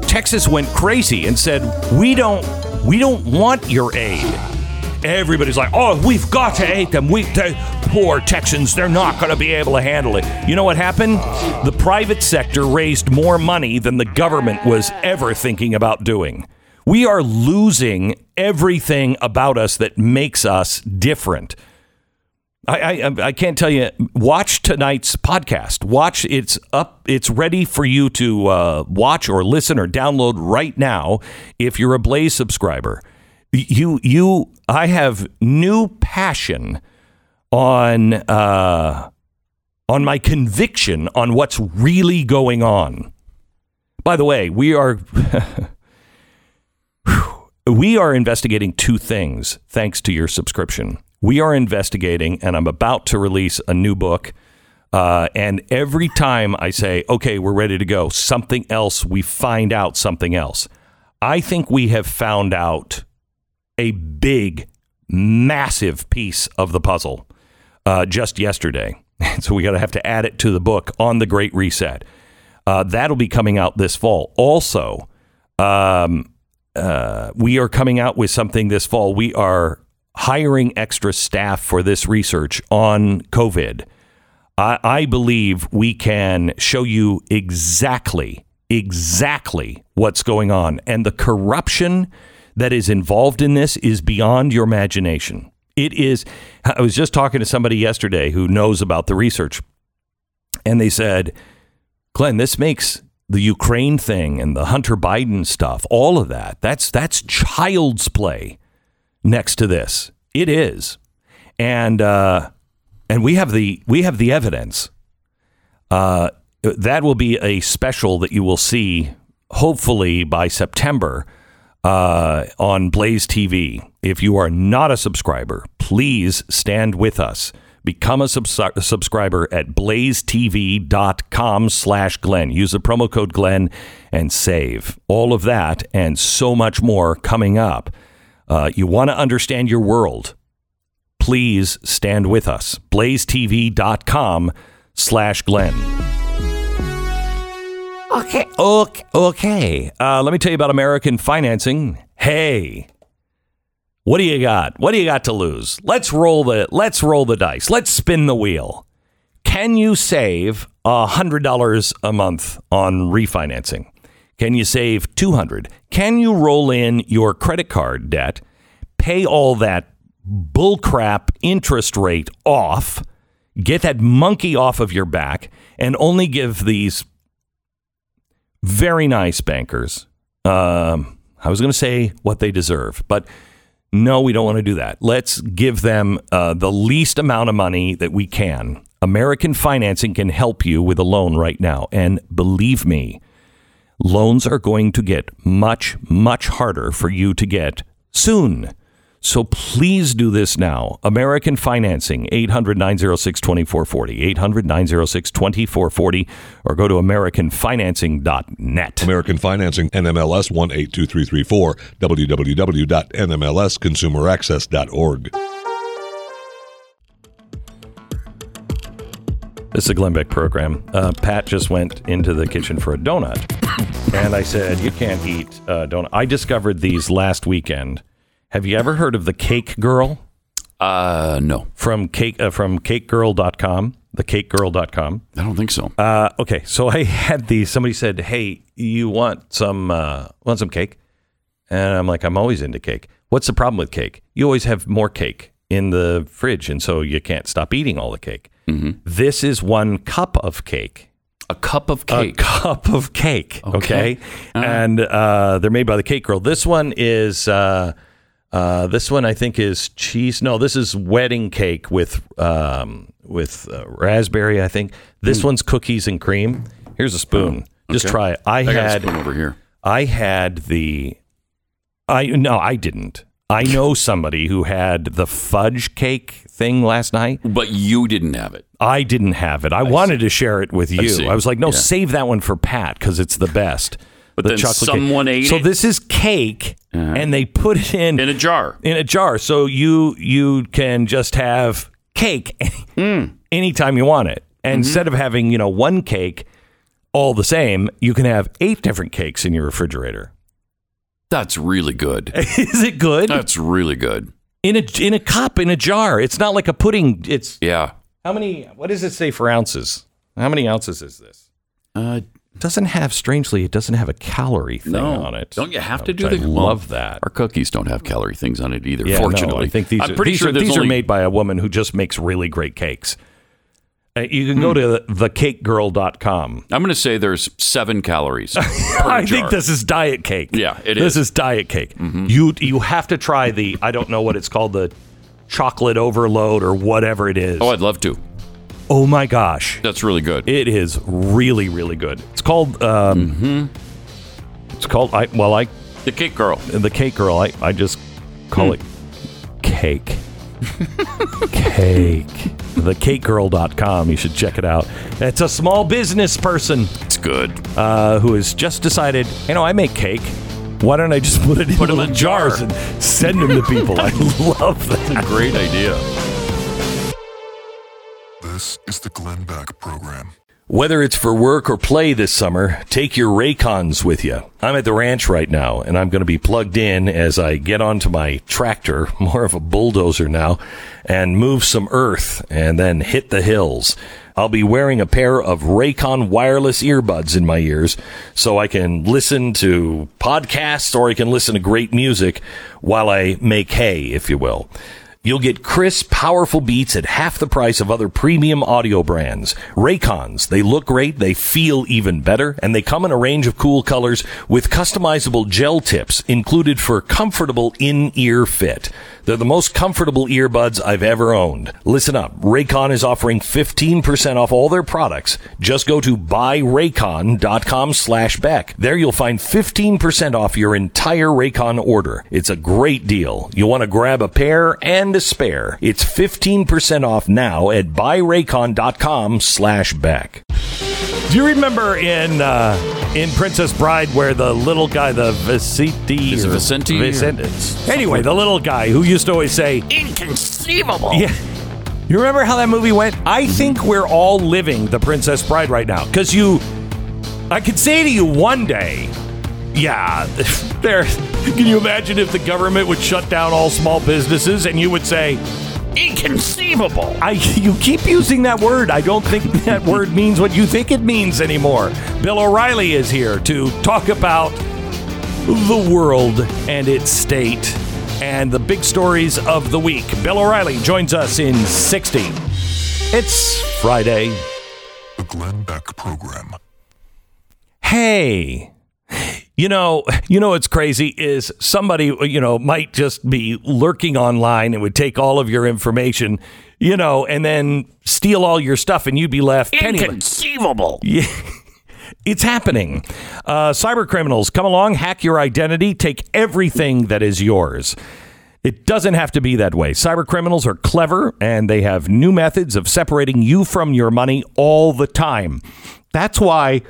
Texas went crazy and said, "We don't, we don't want your aid." Everybody's like, "Oh, we've got to aid them. We, they, poor Texans, they're not going to be able to handle it." You know what happened? The private sector raised more money than the government was ever thinking about doing. We are losing everything about us that makes us different. I, I I can't tell you. Watch tonight's podcast. Watch it's up. It's ready for you to uh, watch or listen or download right now. If you're a Blaze subscriber, you you I have new passion on uh, on my conviction on what's really going on. By the way, we are *laughs* we are investigating two things thanks to your subscription. We are investigating, and I'm about to release a new book. Uh, and every time I say, okay, we're ready to go, something else, we find out something else. I think we have found out a big, massive piece of the puzzle uh, just yesterday. *laughs* So we got to have to add it to the book on the Great Reset. Uh, that'll be coming out this fall. Also, um, uh, we are coming out with something this fall. We are hiring extra staff for this research on COVID. I, I believe we can show you exactly, exactly what's going on. And the corruption that is involved in this is beyond your imagination. It is. I was just talking to somebody yesterday who knows about the research, and they said, Glenn, this makes the Ukraine thing and the Hunter Biden stuff, all of that, that's that's child's play next to this. It is. And uh, and we have the we have the evidence. Uh, that will be a special that you will see hopefully by September uh, on Blaze TV. If you are not a subscriber, please stand with us. Become a subs- subscriber at blazetv.com slash Glenn. Use the promo code Glenn and save. All of that and so much more coming up. Uh, you want to understand your world. Please stand with us. blazetv.com slash Glenn. Okay, okay, okay. Uh, let me tell you about American financing. Hey, what do you got? What do you got to lose? Let's roll the let's roll the dice. Let's spin the wheel. Can you save hundred dollars a month on refinancing? Can you save two hundred? Can you roll in your credit card debt, pay all that bullcrap interest rate off, get that monkey off of your back, and only give these very nice bankers. Um, I was going to say what they deserve, but no, we don't want to do that. Let's give them uh, the least amount of money that we can. American Financing can help you with a loan right now. And believe me, loans are going to get much, much harder for you to get soon. So please do this now. American Financing, 800 906 2440, 800 906 2440, or go to AmericanFinancing.net. American Financing, NMLS 182334, www.nmlsconsumeraccess.org. This is a Glenn Beck program. Uh, Pat just went into the kitchen for a donut, and I said, "You can't eat uh, donut." I discovered these last weekend. Have you ever heard of the Cake Girl Uh, no, from cake uh, from CakeGirl.com? The CakeGirl.com. I don't think so. Uh, okay, so I had these. Somebody said, "Hey, you want some uh, want some cake?" And I'm like, "I'm always into cake. What's the problem with cake? You always have more cake in the fridge, and so you can't stop eating all the cake." This is one cup of cake. A cup of cake. A cup of cake. Okay. Okay. And uh, they're made by the Cake Girl. This one is. Uh, uh, this one I think is cheese. No, this is wedding cake with um, with uh, raspberry. I think this one's cookies and cream. Here's a spoon. Just. Oh, okay. try it. I, I had spoon over here. I had the I no, I didn't. I *laughs* know somebody who had the fudge cake thing last night. But you didn't have it. I didn't have it. I, wanted to share it with you. see. I, was like, no, Yeah. save that one for Pat because it's the best. But the then chocolate someone cake. ate so it? this is cake, and they put it in in a jar. in a jar, so you you can just have cake *laughs* Hmm. anytime you want it. And Mm-hmm. instead of having you know one cake all the same, you can have eight different cakes in your refrigerator. That's really good. *laughs* is it good? That's really good. in a in a cup in a jar. It's not like a pudding. It's Yeah. how many? What does it say for ounces? How many ounces is this? Uh, doesn't have. Strangely, it doesn't have a calorie thing no. on it. Don't you have to which do I the love that. Our cookies don't have calorie things on it either. Yeah, no, fortunately, I think these I'm are pretty these, sure are, there's these are made by a woman who just makes really great cakes. Uh, you can go Hmm. to thecakegirl.com. I'm going to say there's seven calories. per *laughs* I jar. think this is diet cake. Yeah, it this is. Mm-hmm. is diet cake. You you have to try the I don't know what it's called the chocolate overload or whatever it is. Oh, I'd love to. Oh my gosh. That's really good. It is really, really good. It's called. Um, Mm-hmm. It's called. I well, I The cake girl. the cake girl. I I just call it cake. cake. Thecakegirl.com. You should check it out. It's a small business person It's good. uh, who has just decided. You know, I make cake. Why don't I just put it in Put little in jars jar. and send them to people? I *laughs* love that. Great idea. This is the Glenn Beck Program. Whether it's for work or play this summer, take your Raycons with you. I'm at the ranch right now, and I'm going to be plugged in as I get onto my tractor, *laughs* more of a bulldozer now, and move some earth and then hit the hills. I'll be wearing a pair of Raycon wireless earbuds in my ears so I can listen to podcasts or I can listen to great music while I make hay, if you will. You'll get crisp, powerful beats at half the price of other premium audio brands. Raycons, they look great, they feel even better, and they come in a range of cool colors with customizable gel tips included for comfortable in-ear fit. They're the most comfortable earbuds I've ever owned. Listen up. Raycon is offering 15% off all their products. Just go to buyraycon.com slash Beck. There you'll find 15% off your entire Raycon order. It's a great deal. You'll want to grab a pair and a spare. It's 15% off now at buyraycon.com slash Beck. Do you remember in uh, in Princess Bride where the little guy, the Vicente, Is it or- Vicente or- Vicente- Anyway, the little guy who used to always say, Inconceivable. yeah. You remember how that movie went? I think we're all living the Princess Bride right now. Because you, I could say to you one day, yeah, *laughs* there. Can you imagine if the government would shut down all small businesses and you would say, Inconceivable. I, you keep using that word. I don't think *laughs* that word means what you think it means anymore. Bill O'Reilly is here to talk about the world and its state and the big stories of the week. Bill O'Reilly joins us in 60. It's Friday. The Glenn Beck Program. Hey, you know, *laughs* you know what's crazy is somebody, you know, might just be lurking online and would take all of your information, you know, and then steal all your stuff and you'd be left penniless. Inconceivable. Yeah. *laughs* It's happening. Uh, cyber criminals come along, hack your identity, take everything that is yours. It doesn't have to be that way. Cyber criminals are clever and they have new methods of separating you from your money all the time. That's why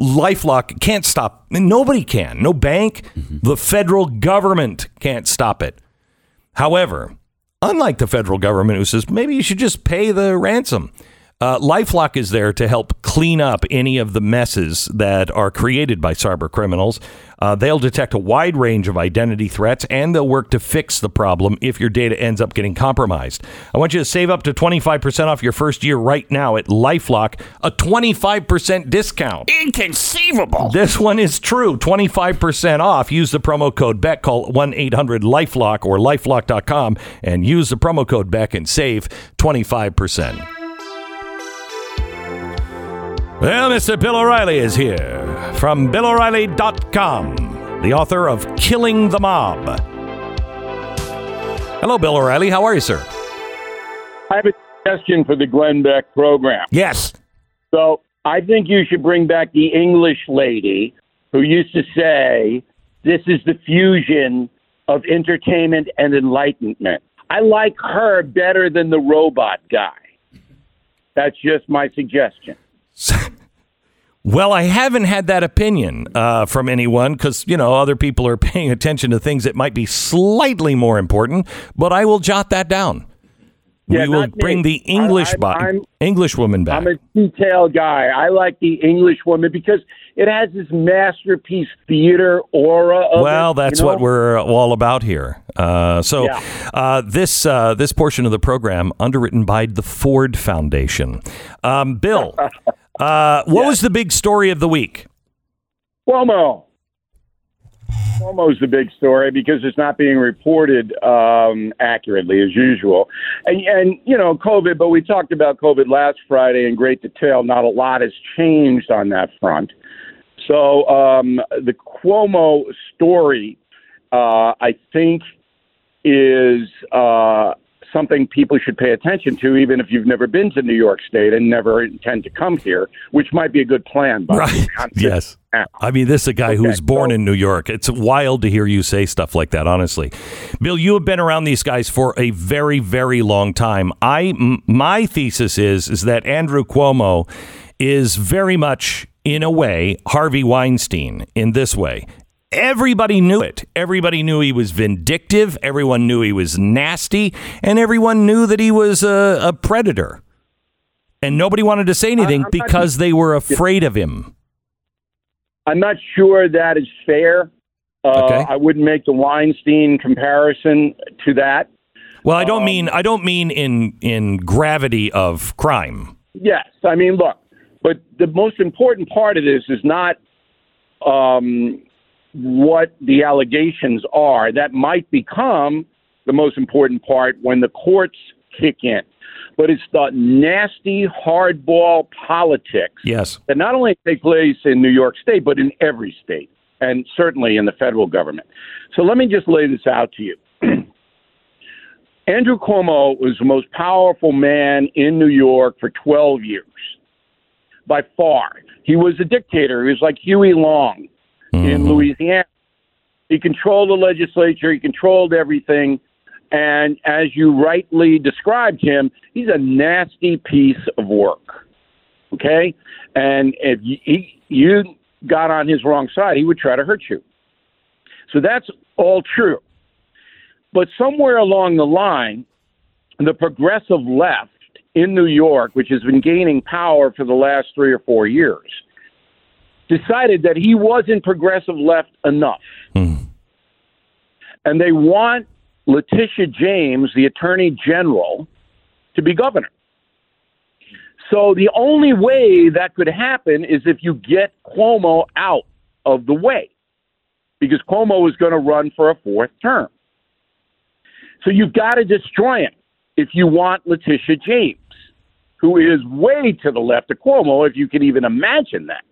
Lifelock can't stop. Nobody can. No bank, mm-hmm. the federal government can't stop it. However, unlike the federal government who says maybe you should just pay the ransom, uh, Lifelock is there to help clean up any of the messes that are created by cyber criminals. Uh, they'll detect a wide range of identity threats and they'll work to fix the problem if your data ends up getting compromised. I want you to save up to 25% off your first year right now at Lifelock, a 25% discount. Inconceivable. This one is true. 25% off. Use the promo code BECK. Call 1 800 Lifelock or lifelock.com and use the promo code BECK and save 25%. Well, Mr. Bill O'Reilly is here from BillO'Reilly.com, the author of Killing the Mob. Hello, Bill O'Reilly. How are you, sir? I have a suggestion for the Glenn Beck program. Yes. So I think you should bring back the English lady who used to say, This is the fusion of entertainment and enlightenment. I like her better than the robot guy. That's just my suggestion. Well, I haven't had that opinion uh, from anyone because, you know, other people are *laughs* paying attention to things that might be slightly more important, but I will jot that down. Yeah, we will not me. bring the English I- bo- I'm- English woman back. I'm a detail guy. I like the English woman because it has this masterpiece theater aura. Of well, it, that's you know? what we're all about here. Uh, so, Yeah. uh, this uh, this portion of the program underwritten by the Ford Foundation. Um, Bill, *laughs* uh, what was the big story of the week? Cuomo. Cuomo's the big story because it's not being reported um, accurately as usual, and and you know COVID. But we talked about COVID last Friday in great detail. Not a lot has changed on that front. So um, the Cuomo story, uh, I think, is uh, something people should pay attention to, even if you've never been to New York State and never intend to come here, which might be a good plan. By the way. Right. Yes. I mean, this is a guy who was born so- in New York. It's wild to hear you say stuff like that, honestly. Bill, you have been around these guys for a very, very long time. I, m- my thesis is, is that Andrew Cuomo is very much, in a way, Harvey Weinstein in this way. Everybody knew it. Everybody knew he was vindictive. Everyone knew he was nasty. And everyone knew that he was a, a predator. And nobody wanted to say anything I'm not- because they were afraid of him. I'm not sure that is fair. Uh, Okay. I wouldn't make the Weinstein comparison to that. Well, I Um, don't mean I don't mean in in gravity of crime. Yes, I mean, look, but the most important part of this is not um, what the allegations are. That might become the most important part when the courts kick in. But it's the nasty hardball politics Yes. that not only take place in New York State, but in every state, and certainly in the federal government. So let me just lay this out to you. *clears throat* Andrew Cuomo was the most powerful man in New York for 12 years, by far. He was a dictator. He was like Huey Long in mm-hmm. Louisiana. He controlled the legislature, he controlled everything. And as you rightly described him, he's a nasty piece of work. Okay? And if you, he, you got on his wrong side, he would try to hurt you. So that's all true. But somewhere along the line, the progressive left in New York, which has been gaining power for the last three or four years, decided that he wasn't progressive left enough. Hmm. And they want Letitia James, the attorney general, to be governor. So the only way that could happen is if you get Cuomo out of the way, because Cuomo is going to run for a fourth term. So you've got to destroy him if you want Letitia James, who is way to the left of Cuomo, if you can even imagine that.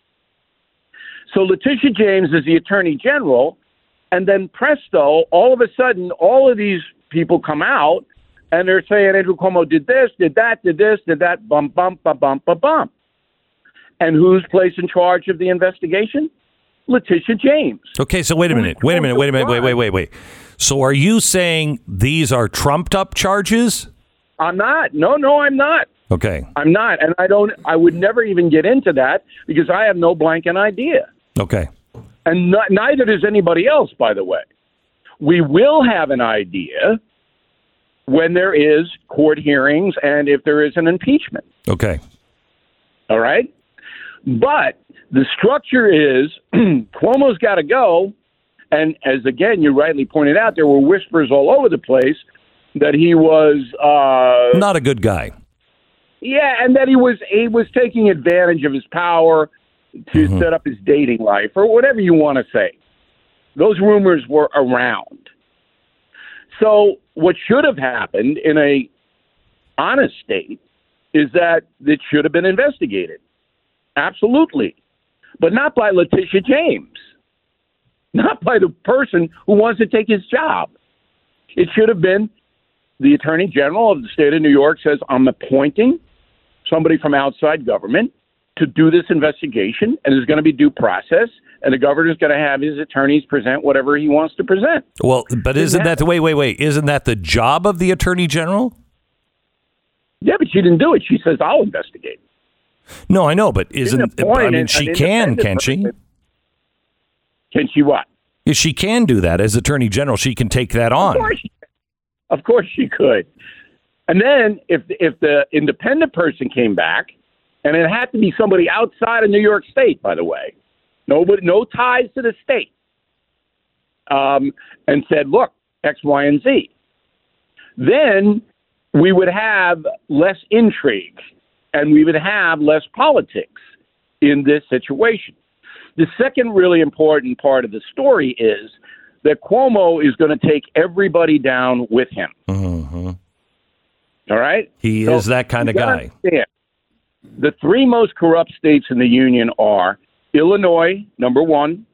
So Letitia James is the attorney general, and then presto, all of a sudden, all of these people come out and they're saying Andrew Cuomo did this, did that, did this, did that, bum, bum, ba, bum, ba, bum. And who's placed in charge of the investigation? Letitia James. Okay, so wait a minute. Wait a minute. Wait a minute. Wait, wait, wait, wait. So are you saying these are trumped up charges? I'm not. No, no, I'm not. Okay. I'm not. And I don't, I would never even get into that because I have no blanket idea. Okay. And not, neither does anybody else, by the way. We will have an idea when there is court hearings and if there is an impeachment. Okay. All right. But the structure is *clears throat* Cuomo's got to go. And as again, you rightly pointed out, there were whispers all over the place that he was, uh, Not a good guy. yeah, and that he was he was taking advantage of his power to mm-hmm. set up his dating life or whatever you want to say. Those rumors were around. So what should have happened in a honest state is that it should have been investigated. Absolutely. But not by Letitia James. Not by the person who wants to take his job. It should have been the Attorney General of the state of New York says, I'm appointing somebody from outside government to do this investigation, and there's going to be due process, and the governor's going to have his attorneys present whatever he wants to present. Well, but isn't that the wait, wait, wait? Isn't that the job of the attorney general? Yeah, but she didn't do it. She says, I'll investigate. No, I know, but isn't I mean an- she an can, can she? Can she what? Yeah, she can do that as attorney general. She can take that Of on. course, of course she could. And then if if the independent person came back, and it had to be somebody outside of New York State, by the way, nobody, no ties to the state, um, and said, look, X, Y, and Z, then we would have less intrigue and we would have less politics in this situation. The second really important part of the story is that Cuomo is going to take everybody down with him. Mhm. All right? He So is that kind of guy. understand, The three most corrupt states in the union are Illinois, number one,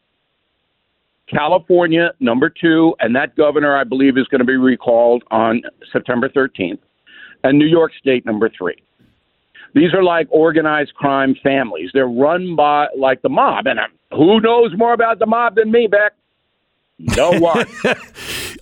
California, number two, and that governor, I believe, is going to be recalled on September 13th, and New York State, number three. These are like organized crime families. They're run by like the mob. And uh, who knows more about the mob than me, Beck? No *laughs* one.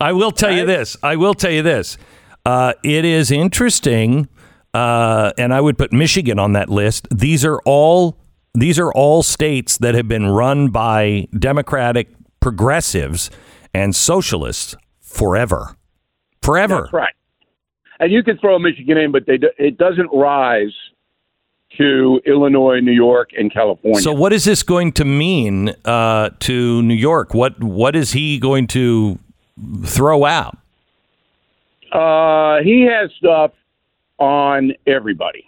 I will tell you this. I will tell you this. Uh, it is interesting, uh, and I would put Michigan on that list. These are all these are all states that have been run by Democratic progressives and socialists forever, forever. That's right. And you can throw Michigan in, but they, it doesn't rise to Illinois, New York, and California. So, what is this going to mean uh, to New York? What what is he going to throw out? Uh, he has stuff on everybody.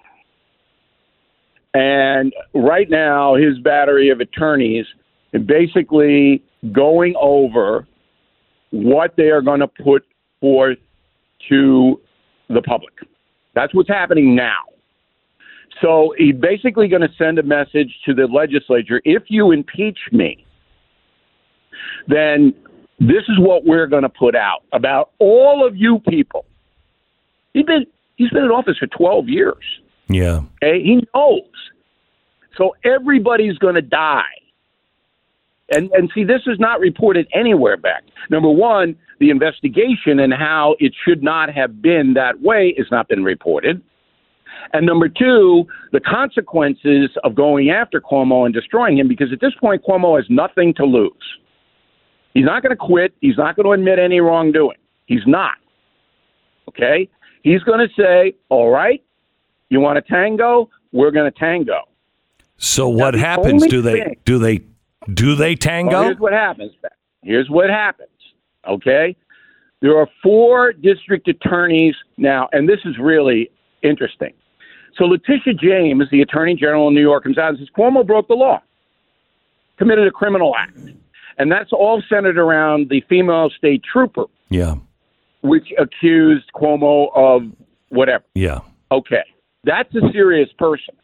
And right now, his battery of attorneys is basically going over what they are going to put forth to the public. That's what's happening now. So he's basically going to send a message to the legislature if you impeach me, then this is what we're going to put out about all of you people. He's been he's been in office for 12 years. Yeah. Okay? He knows. So everybody's going to die. And and see, this is not reported anywhere Beck. Number one, the investigation and how it should not have been that way has not been reported. And number two, the consequences of going after Cuomo and destroying him, because at this point, Cuomo has nothing to lose. He's not going to quit. He's not going to admit any wrongdoing. He's not. Okay? He's going to say, all right, you want a tango? We're going to tango. So what happens? Do they thing- do they do they Well, tango? here's what happens. Here's what happens. Okay? There are four district attorneys now, and this is really interesting. So Letitia James, the Attorney General in New York, comes out and says Cuomo broke the law, committed a criminal act. And that's all centered around the female state trooper, yeah. Which accused Cuomo of whatever. Yeah. Okay, that's a serious person.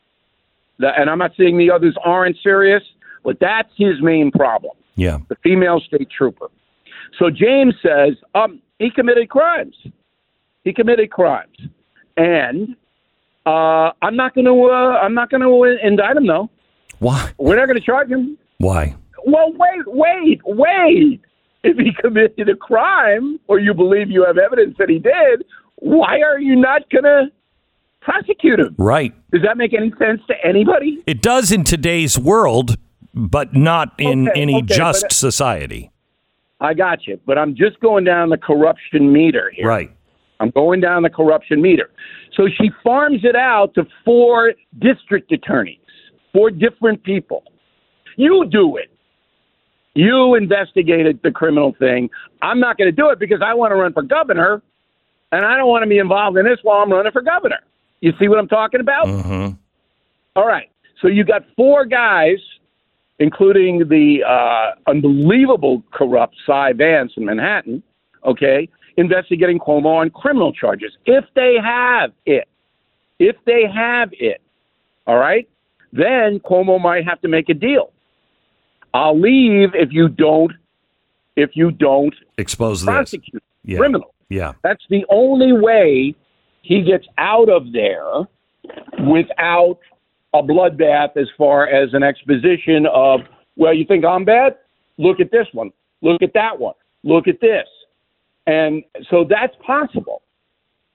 And I'm not saying the others aren't serious, but that's his main problem Yeah. the female state trooper. So James says um, he committed crimes. He committed crimes, and uh, I'm not going to. Uh, I'm not going to indict him. though. Why? we're not going to charge him. Why? Well, wait, wait, wait. If he committed a crime, or you believe you have evidence that he did, why are you not going to prosecute him? Right. Does that make any sense to anybody? It does in today's world, but not in Okay, any okay, uh, just but- society. I got you, but I'm just going down the corruption meter here. Right. I'm going down the corruption meter. So she farms it out to four district attorneys, four different people. You do it. You investigated the criminal thing. I'm not going to do it because I want to run for governor, and I don't want to be involved in this while I'm running for governor. You see what I'm talking about? Mm-hmm. All right. So you got four guys, including the uh, unbelievable corrupt Cy Vance in Manhattan, okay, investigating Cuomo on criminal charges. If they have it, if they have it, all right, then Cuomo might have to make a deal. I'll leave if you don't, if you don't Expose this. prosecute Yeah. criminal. Yeah. That's the only way he gets out of there without a bloodbath as far as an exposition of, well, you think I'm bad? Look at this one. Look at that one. Look at this. And so that's possible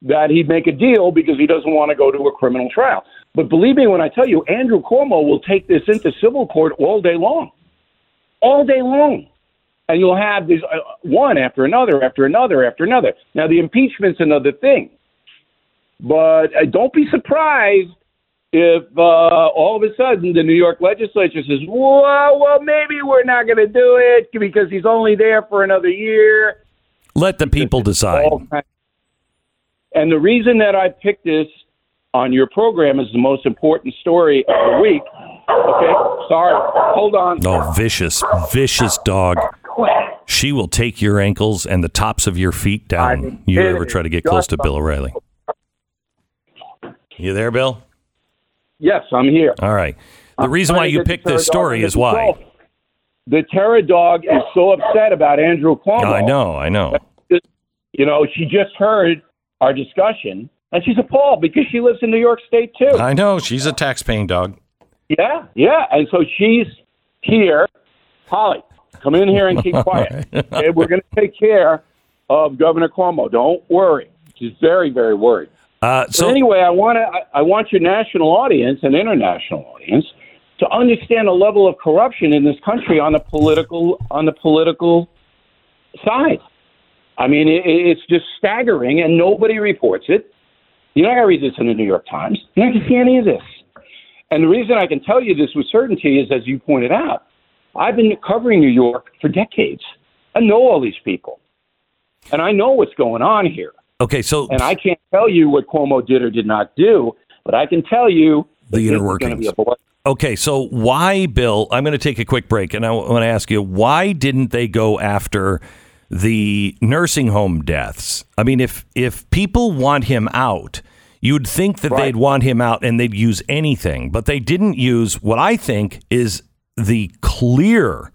that he'd make a deal because he doesn't want to go to a criminal trial. But believe me when I tell you, Andrew Cuomo will take this into civil court all day long, all day long, and you'll have this uh, one after another, after another, after another. Now the impeachment's another thing, but uh, don't be surprised if uh, all of a sudden the New York legislature says, "Well, well, maybe we're not going to do it because he's only there for another year." Let the people decide. And the reason that I picked this on your program is the most important story of the week. Okay, sorry, hold on. Oh, vicious, vicious dog. She will take your ankles and the tops of your feet down. You ever try to get close to Bill O'Reilly? You there, Bill? Yes, I'm here. All right. The I'm reason why you picked this story is why. The terror dog is so upset about Andrew Cuomo. I know, I know. You know, she just heard our discussion, and she's appalled because she lives in New York State too. I know. She's a tax-paying dog. Yeah, yeah. And so she's here. Holly, come in here and keep *laughs* quiet. okay, we're going to take care of Governor Cuomo. Don't worry. She's very, very worried. Uh, So so anyway, I want to. I, I want your national audience and international audience to understand the level of corruption in this country on the political on the political side. I mean, it, it's just staggering, and nobody reports it. You're not going to read this in the New York Times. You're not going to see any of this. And the reason I can tell you this with certainty is, as you pointed out, I've been covering New York for decades. I know all these people, and I know what's going on here. okay, so And I can't tell you what Cuomo did or did not do, but I can tell you The that this is inner workings. Okay, so why, Bill? I'm going to take a quick break, and I want to ask you why didn't they go after the nursing home deaths? I mean, if if people want him out, you'd think that Right. they'd want him out and they'd use anything, but they didn't use what I think is the clear,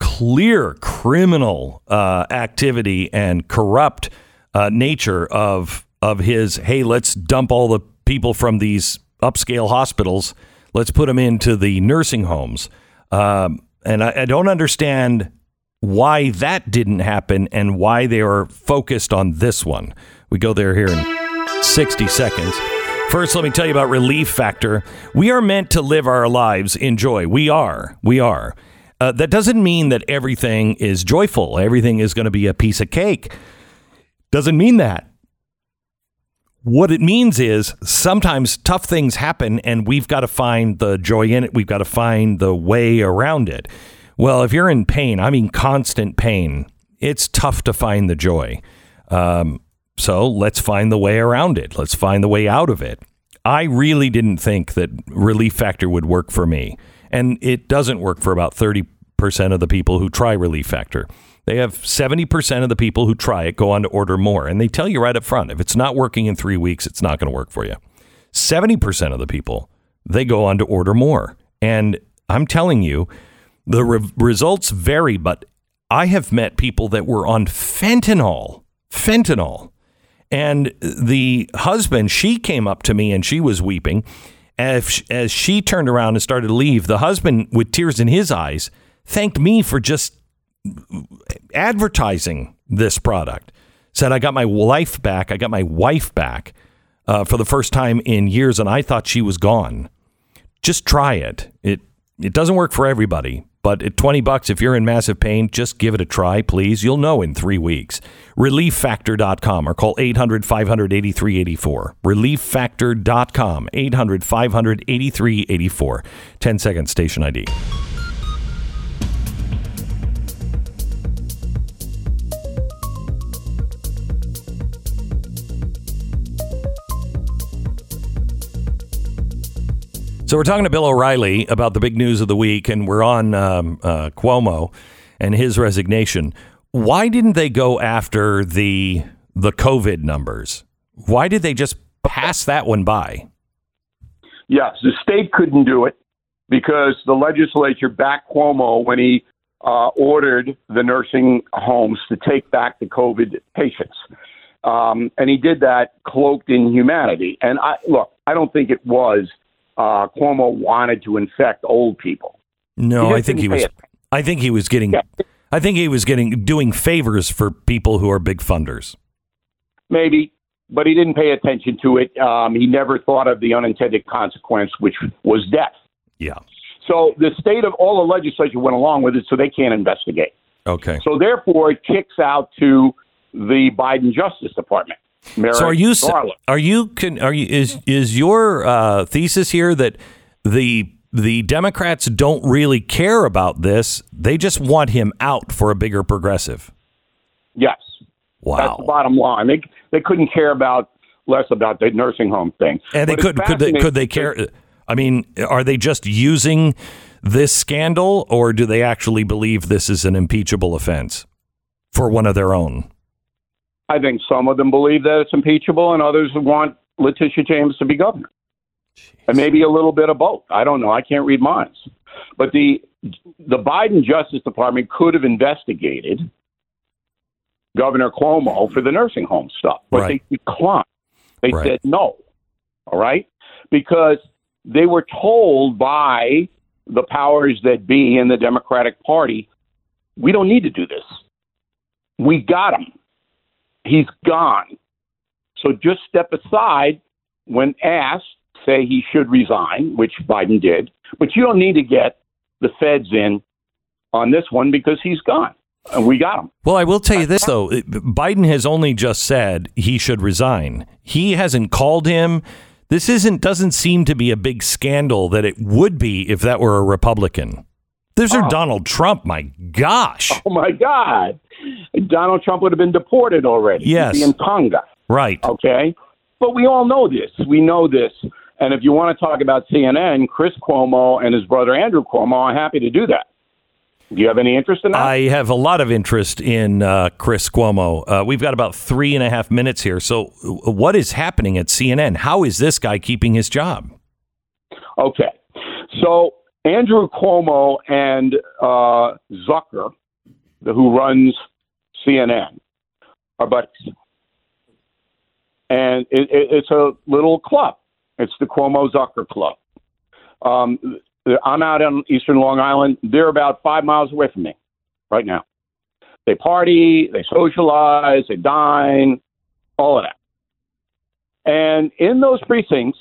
clear criminal uh, activity and corrupt uh, nature of of his. Hey, let's dump all the people from these upscale hospitals. Let's put them into the nursing homes. Um, and I, I don't understand why that didn't happen and why they are focused on this one. We go there here in 60 seconds. First, let me tell you about Relief Factor. We are meant to live our lives in joy. We are. We are. Uh, that doesn't mean that everything is joyful. Everything is going to be a piece of cake. Doesn't mean that. What it means is sometimes tough things happen and we've got to find the joy in it. We've got to find the way around it. Well, if you're in pain, I mean constant pain, it's tough to find the joy. Um, so let's find the way around it. Let's find the way out of it. I really didn't think that Relief Factor would work for me. And it doesn't work for about 30% of the people who try Relief Factor. They have 70% of the people who try it go on to order more. And they tell you right up front if it's not working in three weeks, it's not going to work for you. 70% of the people, they go on to order more. And I'm telling you, the re- results vary, but I have met people that were on fentanyl, fentanyl. And the husband, she came up to me and she was weeping. As, as she turned around and started to leave, the husband, with tears in his eyes, thanked me for just advertising this product. Said, I got my life back. I got my wife back uh, for the first time in years, and I thought she was gone. Just try it. It it doesn't work for everybody, but at 20 bucks, if you're in massive pain, just give it a try, please. You'll know in three weeks. ReliefFactor.com or call 800 500 8384. ReliefFactor.com, 800 500 8384. 10 second station ID. So we're talking to Bill O'Reilly about the big news of the week, and we're on um, uh, Cuomo and his resignation. Why didn't they go after the the COVID numbers? Why did they just pass that one by? Yes, the state couldn't do it because the legislature backed Cuomo when he uh, ordered the nursing homes to take back the COVID patients. Um, and he did that cloaked in humanity. And I look, I don't think it was uh, Cuomo wanted to infect old people. No, I think he was. it. I think he was getting. Yeah. I think he was getting doing favors for people who are big funders. Maybe, but he didn't pay attention to it. Um, he never thought of the unintended consequence, which was death. Yeah. So the state of all the legislature went along with it, so they can't investigate. Okay. So therefore, it kicks out to the Biden Justice Department. Merrick So are you Garland. are you can are you is is your uh, thesis here that the the Democrats don't really care about this? They just want him out for a bigger progressive. Yes. That's the Wow. bottom line. They they couldn't care about less about the nursing home thing. And they But could could they could they care? I mean, are they just using this scandal, or do they actually believe this is an impeachable offense for one of their own? I think some of them believe that it's impeachable, and others want Letitia James to be governor, and maybe a little bit of both. I don't know. I can't read minds, but the the Biden Justice Department could have investigated Governor Cuomo for the nursing home stuff, but Right. they declined. They Right. said no. All right, because they were told by the powers that be in the Democratic Party, we don't need to do this. We got him he's gone. So just step aside when asked, say he should resign, which Biden did, but you don't need to get the feds in on this one because he's gone. And we got him. Well, I will tell you this though: Biden has only just said he should resign. He hasn't called him. This isn't doesn't seem to be a big scandal that it would be if that were a Republican. This is Donald Trump. My gosh! Oh my God. Donald Trump would have been deported already. Yes. In Tonga. Right. Okay. But we all know this. We know this. And if you want to talk about CNN, Chris Cuomo and his brother Andrew Cuomo are happy to do that. Do you have any interest in that? I have a lot of interest in uh, Chris Cuomo. Uh, we've got about three and a half minutes here. So, uh, what is happening at CNN? How is this guy keeping his job? Okay. So Andrew Cuomo and uh, Zucker, who runs CNN, are buddies. And it, it, it's a little club. It's the Cuomo Zucker Club. Um, I'm out on Eastern Long Island. They're about five miles away from me right now. They party, they socialize, they dine, all of that. And in those precincts,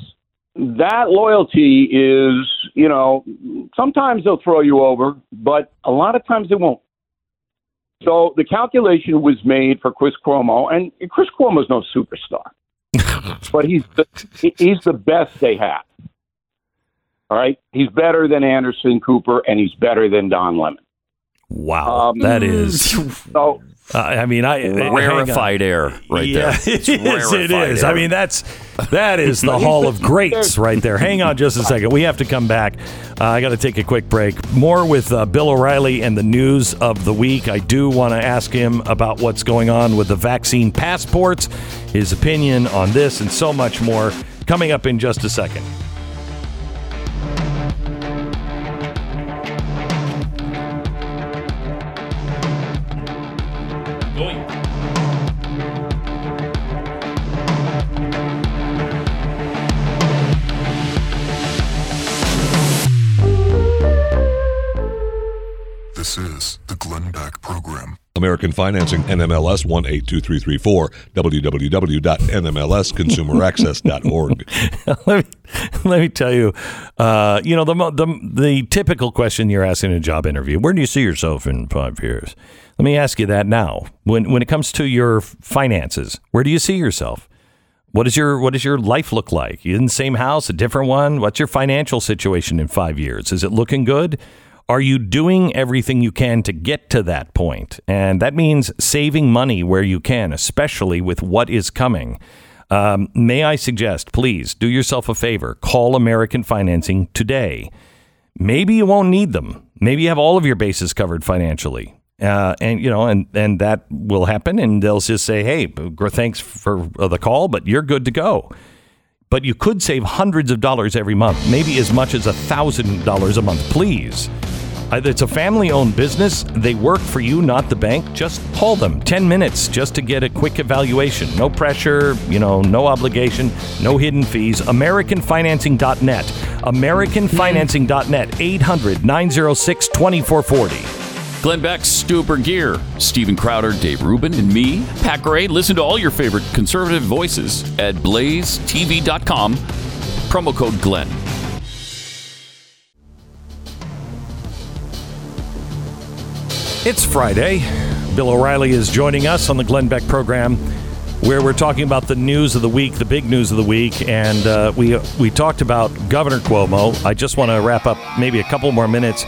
that loyalty is, you know, sometimes they'll throw you over, but a lot of times they won't. So the calculation was made for Chris Cuomo, and Chris Cuomo's no superstar, *laughs* but he's the, he's the best they have. All right, he's better than Anderson Cooper, and he's better than Don Lemon. Wow, Um, that is. So Uh, I mean, I. Rarefied air right yeah, *laughs* there. it is. It is. air. I mean, that's that is the Hall of Greats right there. Hang on just a second. We have to come back. Uh, I got to take a quick break. More with uh, Bill O'Reilly and the news of the week. I do want to ask him about what's going on with the vaccine passports, his opinion on this, and so much more. Coming up in just a second. This is the Glenn Beck Program. American Financing, NMLS 182334, www.nmlsconsumeraccess.org. *laughs* let me let me tell you, uh, you know the, the the typical question you're asking in a job interview: Where do you see yourself in five years? Let me ask you that now. When when it comes to your finances, where do you see yourself? What does your what does your life look like? You in the same house, a different one? What's your financial situation in five years? Is it looking good? Are you doing everything you can to get to that point? And that means saving money where you can, especially with what is coming. Um, may I suggest, please do yourself a favor. Call American Financing today. Maybe you won't need them. Maybe you have all of your bases covered financially. Uh, and you know, and and that will happen, and they'll just say, "Hey, thanks for the call, but you're good to go." But you could save hundreds of dollars every month, maybe as much as a thousand dollars a month. Please, it's a family-owned business. They work for you, not the bank. Just call them. Ten minutes just to get a quick evaluation. No pressure, you know, no obligation, no hidden fees. AmericanFinancing.net. AmericanFinancing.net. 800 906 2440. Glenn Beck, Stu Burguiere, Steven Crowder, Dave Rubin, and me, Pat Gray. Listen to all your favorite conservative voices at blazetv.com. Promo code Glenn. It's Friday. Bill O'Reilly is joining us on the Glenn Beck program, where we're talking about the news of the week, the big news of the week, and uh, we we talked about Governor Cuomo. I just want to wrap up maybe a couple more minutes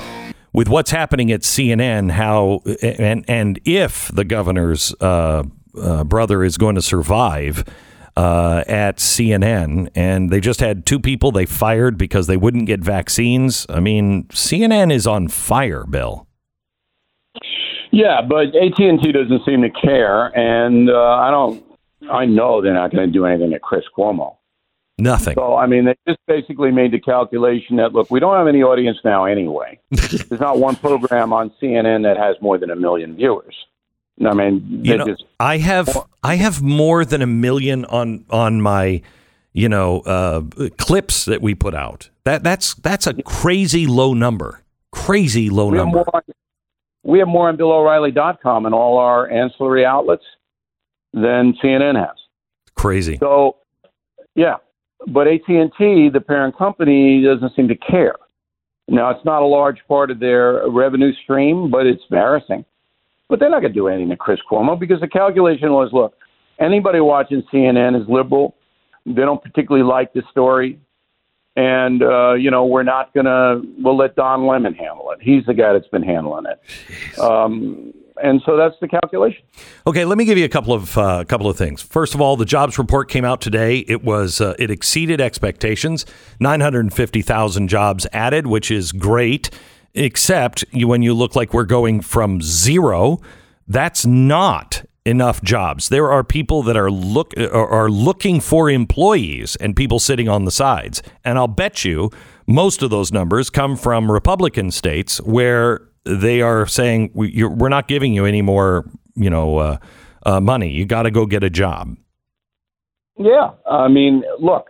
with what's happening at CNN. How and and if the governor's uh, uh, brother is going to survive. Uh, at CNN, and they just had two people they fired because they wouldn't get vaccines. I mean, CNN is on fire, Bill. Yeah, but AT and T doesn't seem to care, and uh, I don't. I know they're not going to do anything to Chris Cuomo. Nothing. So I mean, they just basically made the calculation that look, we don't have any audience now anyway. *laughs* There's not one program on CNN that has more than a million viewers. I mean, they you know, just I have I have more than a million on on my you know uh, clips that we put out. That that's that's a crazy low number. Crazy low number. more. We have more on BillO'Reilly.com and all our ancillary outlets than CNN has. Crazy. So, yeah, but AT and T, the parent company, doesn't seem to care. Now, it's not a large part of their revenue stream, but it's embarrassing. But they're not going to do anything to Chris Cuomo because the calculation was, look, anybody watching CNN is liberal. They don't particularly like the story, and uh, you know we're not going to. We'll let Don Lemon handle it. He's the guy that's been handling it. Um, and so that's the calculation. Okay, let me give you a couple of uh, couple of things. First of all, the jobs report came out today. It was uh, it exceeded expectations. Nine hundred fifty thousand jobs added, which is great. Except you, when you look like we're going from zero, that's not enough jobs. There are people that are look are are looking for employees and people sitting on the sides. And I'll bet you most of those numbers come from Republican states where they are saying we, we're not giving you any more, you know, uh, uh, money. You got to go get a job. Yeah, I mean, look,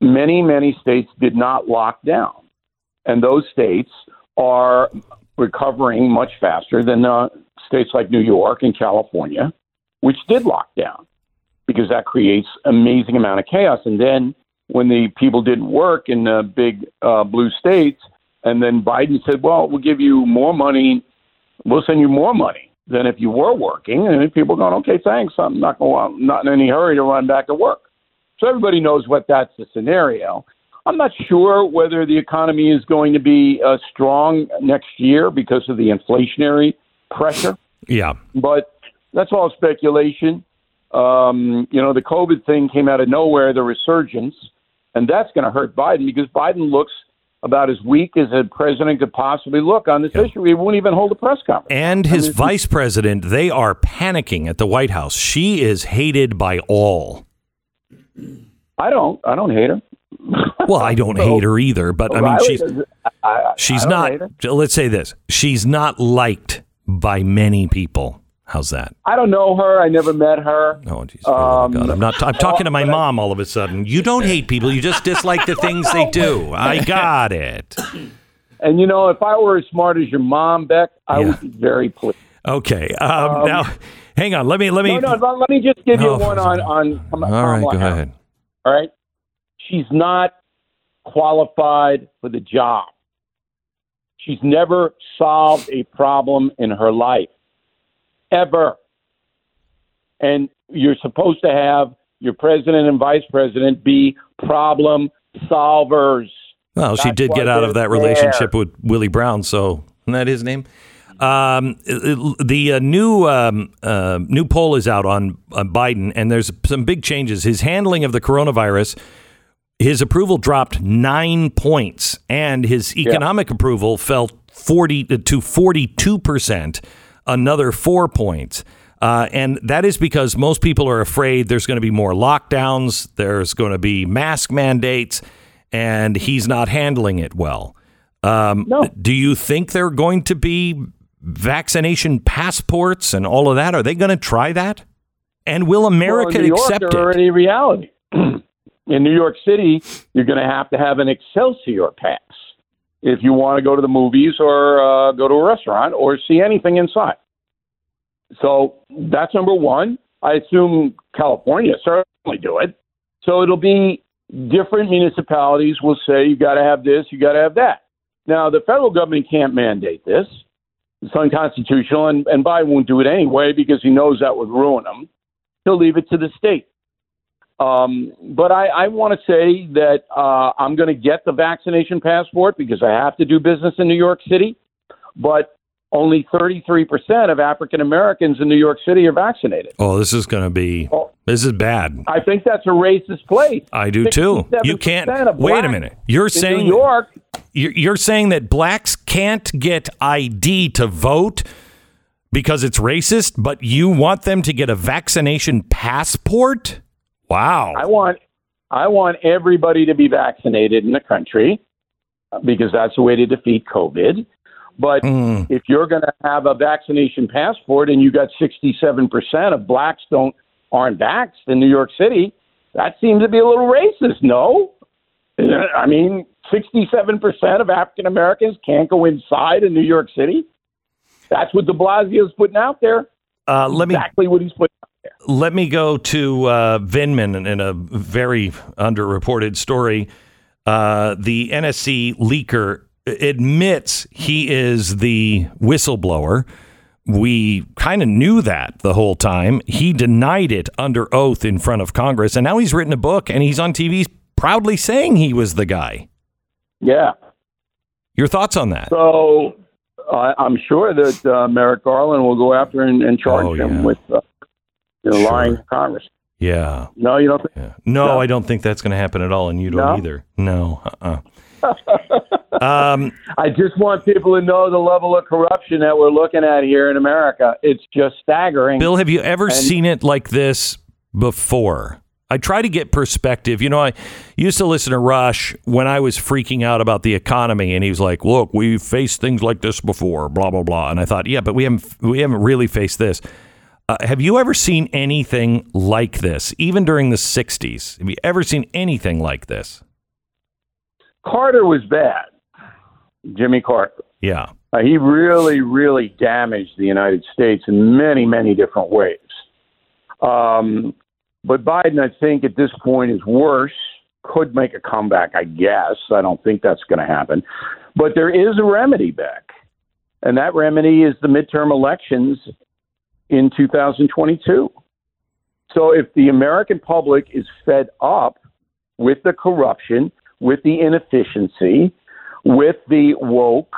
many many states did not lock down, and those states are recovering much faster than uh, states like New York and California, which did lock down, because that creates amazing amount of chaos. And then when the people didn't work in the big uh, blue states, and then Biden said, "Well, we'll give you more money. We'll send you more money than if you were working." And people going, "Okay, thanks. I'm not going. I'm not in any hurry to run back to work." So everybody knows what that's the scenario. I'm not sure whether the economy is going to be uh, strong next year because of the inflationary pressure, Yeah. but that's all speculation. Um, you know, the COVID thing came out of nowhere, the resurgence, and that's going to hurt Biden because Biden looks about as weak as a president could possibly look on this issue. He won't even hold a press conference. And his vice president, they are panicking at the White House. She is hated by all. I don't. I don't hate her. *laughs* Well, I don't hate her either, but I mean, she's I- I- she's I don't hate not. Let's say this: she's not liked by many people. How's that? I don't know her. I never met her. Oh, geez, oh God! I'm not. I'm talking to my mom all of a sudden. You don't hate people. You just dislike the things they do. I got it. And you know, if I were as smart as your mom, Beck, I Yeah. would be very pleased. Okay. Um, now, hang on. Let me. Let me. No, no. Let, me just give you Oh, one on on. Kam- all right. Go ahead. All right. She's not qualified for the job. She's never solved a problem in her life, ever. And you're supposed to have your president and vice president be problem solvers. Well, she did get out of that relationship with Willie Brown, so isn't that his name? Um, the uh, new um, uh, new poll is out on, on Biden, and there's some big changes. His handling of the coronavirus, his approval dropped nine points, and his economic approval fell forty to forty two percent, another four points. Uh, and that is because most people are afraid there's going to be more lockdowns, there's going to be mask mandates, and he's not handling it well. Um, No. Do you think they're going to be vaccination passports and all of that? Are they going to try that? And will America well, in New York, accept it? already reality. *clears throat* in New York City, you're going to have to have an Excelsior pass if you want to go to the movies or uh, go to a restaurant or see anything inside. So that's number one. I assume California certainly do it. So it'll be different municipalities will say you got to have this, you got to have that. Now the federal government can't mandate this. It's unconstitutional, and, and Biden won't do it anyway because he knows that would ruin him. He'll leave it to the state. Um, but I, I want to say that uh, I'm going to get the vaccination passport because I have to do business in New York City. But only 33% of African Americans in New York City are vaccinated. Oh, this is going to be this is bad. I think that's a racist place. I do too. You can't. Wait a minute. You're saying New York. You're saying that blacks can't get ID to vote because it's racist, but you want them to get a vaccination passport? Wow. I want I want everybody to be vaccinated in the country uh, because that's the way to defeat COVID. But Mm. if you're going to have a vaccination passport and you got 67% of blacks don't aren't vaxxed in New York City, that seems to be a little racist. No, I mean 67% of African Americans can't go inside in New York City. That's what De Blasio's putting out there. Uh, let me exactly what he's putting out there. Let me go to uh, Vindman in a very underreported story. Uh, the NSC leaker admits he is the whistleblower. We kind of knew that the whole time. He denied it under oath in front of Congress, and now he's written a book and he's on TV proudly saying he was the guy. Yeah. Your thoughts on that? So uh, I'm sure that uh, Merrick Garland will go after and, and charge Oh, him yeah. with uh, you know, Sure. lying to Congress. Yeah. No, you don't think? Yeah. No, No. I don't think that's going to happen at all, and you don't No? either. No. Uh-uh. *laughs* um, I just want people to know the level of corruption that we're looking at here in America. It's just staggering. Bill, have you ever And- seen it like this before? I try to get perspective. You know, I used to listen to Rush when I was freaking out about the economy, and he was like, "Look, we've faced things like this before." Blah blah blah. And I thought, yeah, but we haven't we haven't really faced this. Uh, have you ever seen anything like this, even during the '60s? Have you ever seen anything like this? Carter was bad. Jimmy Carter. Yeah. Uh, he really, really damaged the United States in many, many different ways. Um, but Biden, I think, at this point is worse. Could make a comeback, I guess. I don't think that's going to happen. But there is a remedy back, and that remedy is the midterm elections in 2022. So if the American public is fed up with the corruption, with the inefficiency, with the woke,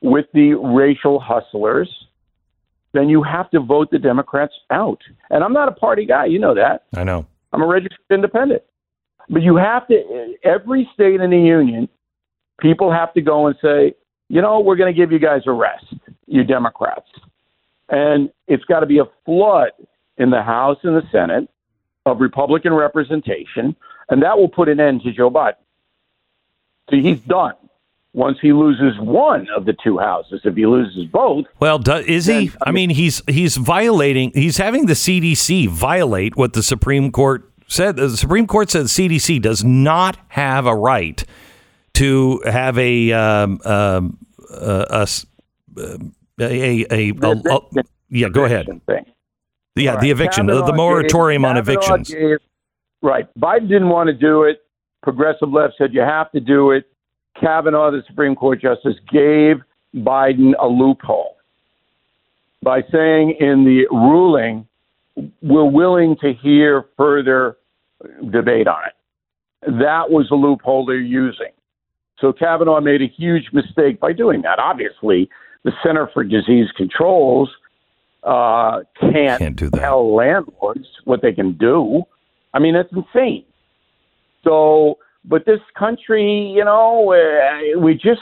with the racial hustlers, then you have to vote the Democrats out. And I'm not a party guy, you know that. I know. I'm a registered independent. But you have to, every state in the union, people have to go and say, you know, we're going to give you guys a rest, you Democrats. And it's got to be a flood in the House and the Senate of Republican representation, and that will put an end to Joe Biden. So he's done once he loses one of the two houses. If he loses both, Well, do, is he? I mean, he's he's violating. He's having the CDC violate what the Supreme Court said. The Supreme Court said the CDC does not have a right to have a um, um, uh, a, uh, a, a, a, a- a- yeah. Go ahead. Thing. Yeah, All the eviction, Kavanaugh the moratorium gave- on evictions. gave- right. Biden didn't want to do it. Progressive left said you have to do it. Kavanaugh, the Supreme Court justice, gave Biden a loophole by saying in the ruling, we're willing to hear further debate on it. That was the loophole they're using. So Kavanaugh made a huge mistake by doing that. Obviously, the Center for Disease Controls uh, can't, Can't do that. tell landlords what they can do. I mean, that's insane. So, but this country, you know, uh, we just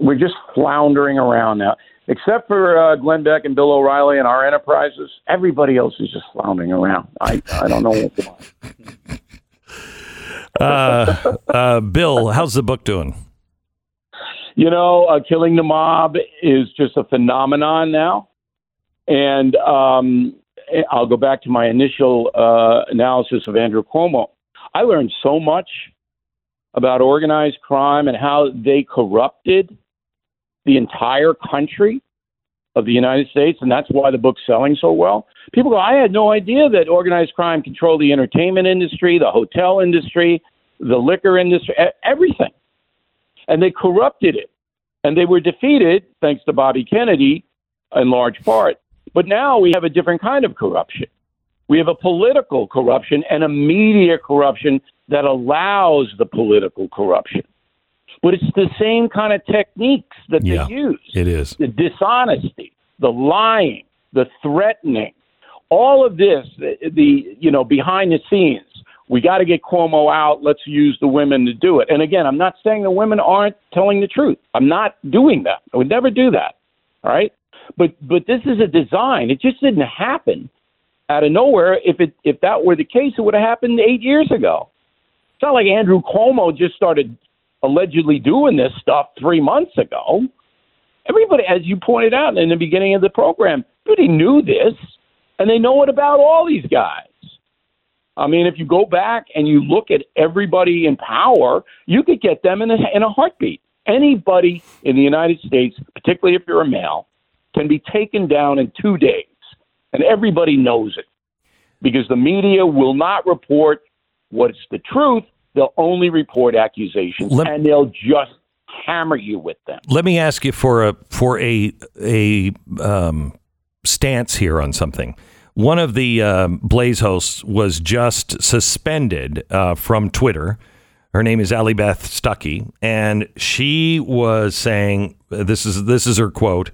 we're just floundering around now. Except for uh, Glenn Beck and Bill O'Reilly and our enterprises, everybody else is just floundering around. I I don't know why. *laughs* Uh, uh, Bill, how's the book doing? You know, uh, killing the mob is just a phenomenon now, and um, I'll go back to my initial uh, analysis of Andrew Cuomo. I learned so much about organized crime and how they corrupted the entire country of the United States, and that's why the book's selling so well. People go, I had no idea that organized crime controlled the entertainment industry, the hotel industry, the liquor industry, everything. And they corrupted it. And they were defeated, thanks to Bobby Kennedy, in large part. But now we have a different kind of corruption. We have a political corruption and a media corruption that allows the political corruption. But it's the same kind of techniques that Yeah. they use It is. the dishonesty, the lying, the threatening, all of this, the, the you know, behind the scenes. We got to get Cuomo out. Let's use the women to do it. And again, I'm not saying the women aren't telling the truth. I'm not doing that. I would never do that. All right. But but this is a design. It just didn't happen out of nowhere. If it if that were the case, it would have happened eight years ago. It's not like Andrew Cuomo just started allegedly doing this stuff three months ago. Everybody, as you pointed out in the beginning of the program, everybody knew this, and they know it about all these guys. I mean, if you go back and you look at everybody in power, you could get them in a, in a heartbeat. Anybody in the United States, particularly if you're a male, can be taken down in two days, and everybody knows it because the media will not report what's the truth. They'll only report accusations, Let- and they'll just hammer you with them. Let me ask you for a for a a um, stance here on something. One of the um, Blaze hosts was just suspended uh, from Twitter. Her name is Allie Beth Stuckey, and she was saying this is this is her quote.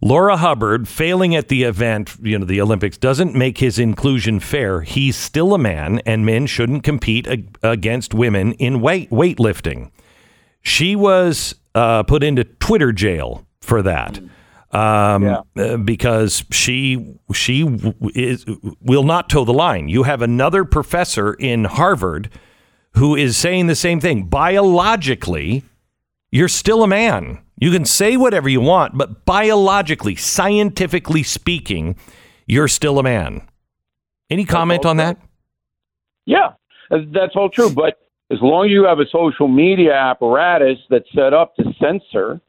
Laura Hubbard failing at the event, you know, the Olympics, doesn't make his inclusion fair. He's still a man, and men shouldn't compete ag- against women in weight weightlifting. She was uh, put into Twitter jail for that. Um, uh, because she she is will not toe the line. You have another professor in Harvard who is saying the same thing. Biologically, you're still a man. You can say whatever you want, but biologically, scientifically speaking, you're still a man. Any comment on that? Yeah, that's all true. But as long as you have a social media apparatus that's set up to censor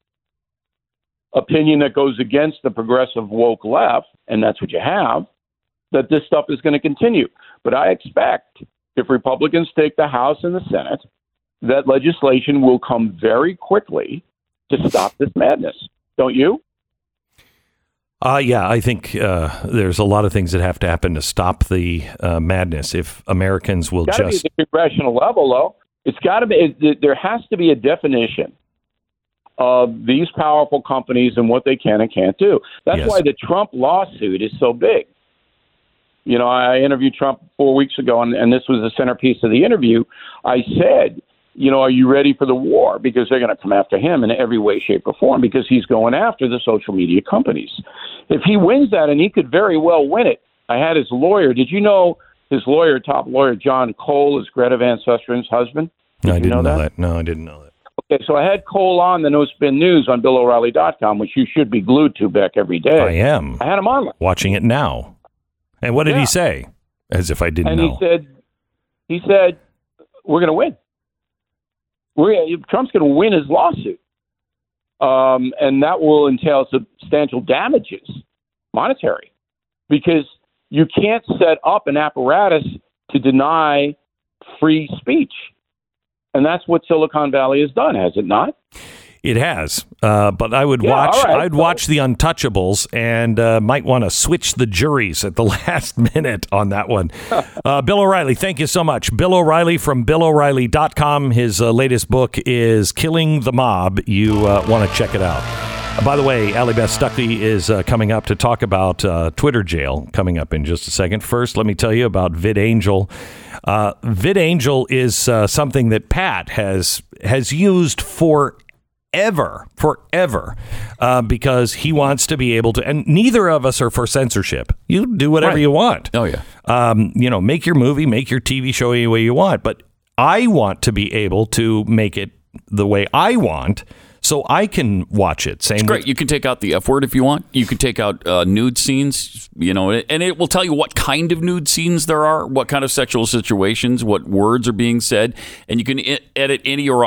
opinion that goes against the progressive woke left, and that's what you have, that this stuff is going to continue. But I expect if Republicans take the House and the Senate, that legislation will come very quickly to stop this madness. Don't you? Uh, yeah, I think uh, there's a lot of things that have to happen to stop the uh, madness. If Americans will be just at the congressional level, though. It's got to be. It, there has to be a definition of these powerful companies and what they can and can't do. That's Yes. why the Trump lawsuit is so big. You know, I interviewed Trump four weeks ago, and, and this was the centerpiece of the interview. I said, you know, are you ready for the war? Because they're going to come after him in every way, shape, or form because he's going after the social media companies. If he wins that, and he could very well win it, I had his lawyer. Did you know his lawyer, top lawyer, John Coale, is Greta Van Susteren's husband? Did No, I didn't know know, that? that? No, I didn't know that. Okay, so I had Coale on the No Spin News on BillO'Reilly.com, which you should be glued to back every day. I am I had him on, watching it now. And what did Yeah. he say? As if I didn't and know. he said, he said, we're going to win. We're Trump's going to win his lawsuit, um, and that will entail substantial damages, monetary, because you can't set up an apparatus to deny free speech, and that's what Silicon Valley has done, has it not? It has, uh, but I would Yeah, watch. right. I'd watch the Untouchables, and uh, might want to switch the juries at the *laughs* last minute on that one. *laughs* Uh, Bill O'Reilly, thank you so much. Bill O'Reilly from BillO'Reilly.com. His uh, latest book is "Killing the Mob." You uh, want to check it out. By the way, Allie Beth Stuckey is uh, coming up to talk about uh, Twitter jail coming up in just a second. First, let me tell you about VidAngel. Uh, VidAngel is uh, something that Pat has has used for forever, forever, uh, because he wants to be able to. And neither of us are for censorship. You do whatever Right. you want. Oh, yeah. Um, you know, make your movie, make your TV show any way you want. But I want to be able to make it the way I want. So I can watch it. Same Great. with- You can take out the F word if you want. You can take out uh, nude scenes, you know, and it will tell you what kind of nude scenes there are, what kind of sexual situations, what words are being said, and you can I- edit any or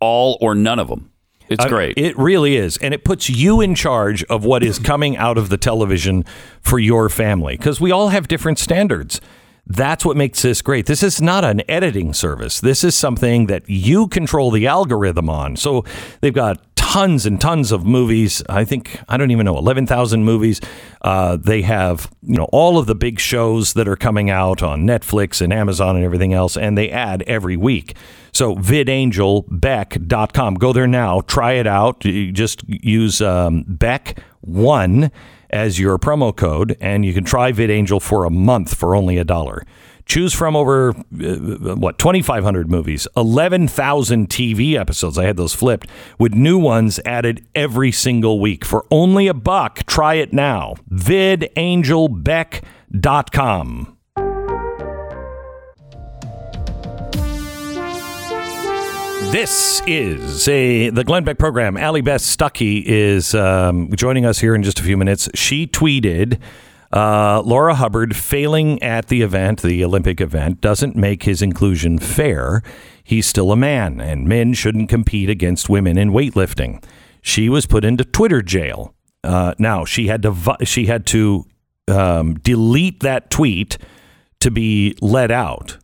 all or none of them. It's I- great. It really is. And it puts you in charge of what is coming out of the television for your family because we all have different standards. That's what makes this great. This is not an editing service. This is something that you control the algorithm on. So they've got tons and tons of movies. I think I don't even know eleven thousand movies. Uh, they have you know all of the big shows that are coming out on Netflix and Amazon and everything else, and they add every week. So vidangelbeck.com. Go there now. Try it out. You just use um, Beck one as your promo code, and you can try VidAngel for a month for only a dollar. Choose from over uh, what 2,500 movies, 11,000 TV episodes. I had those flipped with new ones added every single week for only a buck. Try it now. VidAngelBeck.com. This is a the Glenn Beck program. Allie Beth Stuckey is um, joining us here in just a few minutes. She tweeted, uh, "Laura Hubbard failing at the event, the Olympic event, doesn't make his inclusion fair. He's still a man, and men shouldn't compete against women in weightlifting." She was put into Twitter jail. Uh, now she had to she had to um, delete that tweet to be let out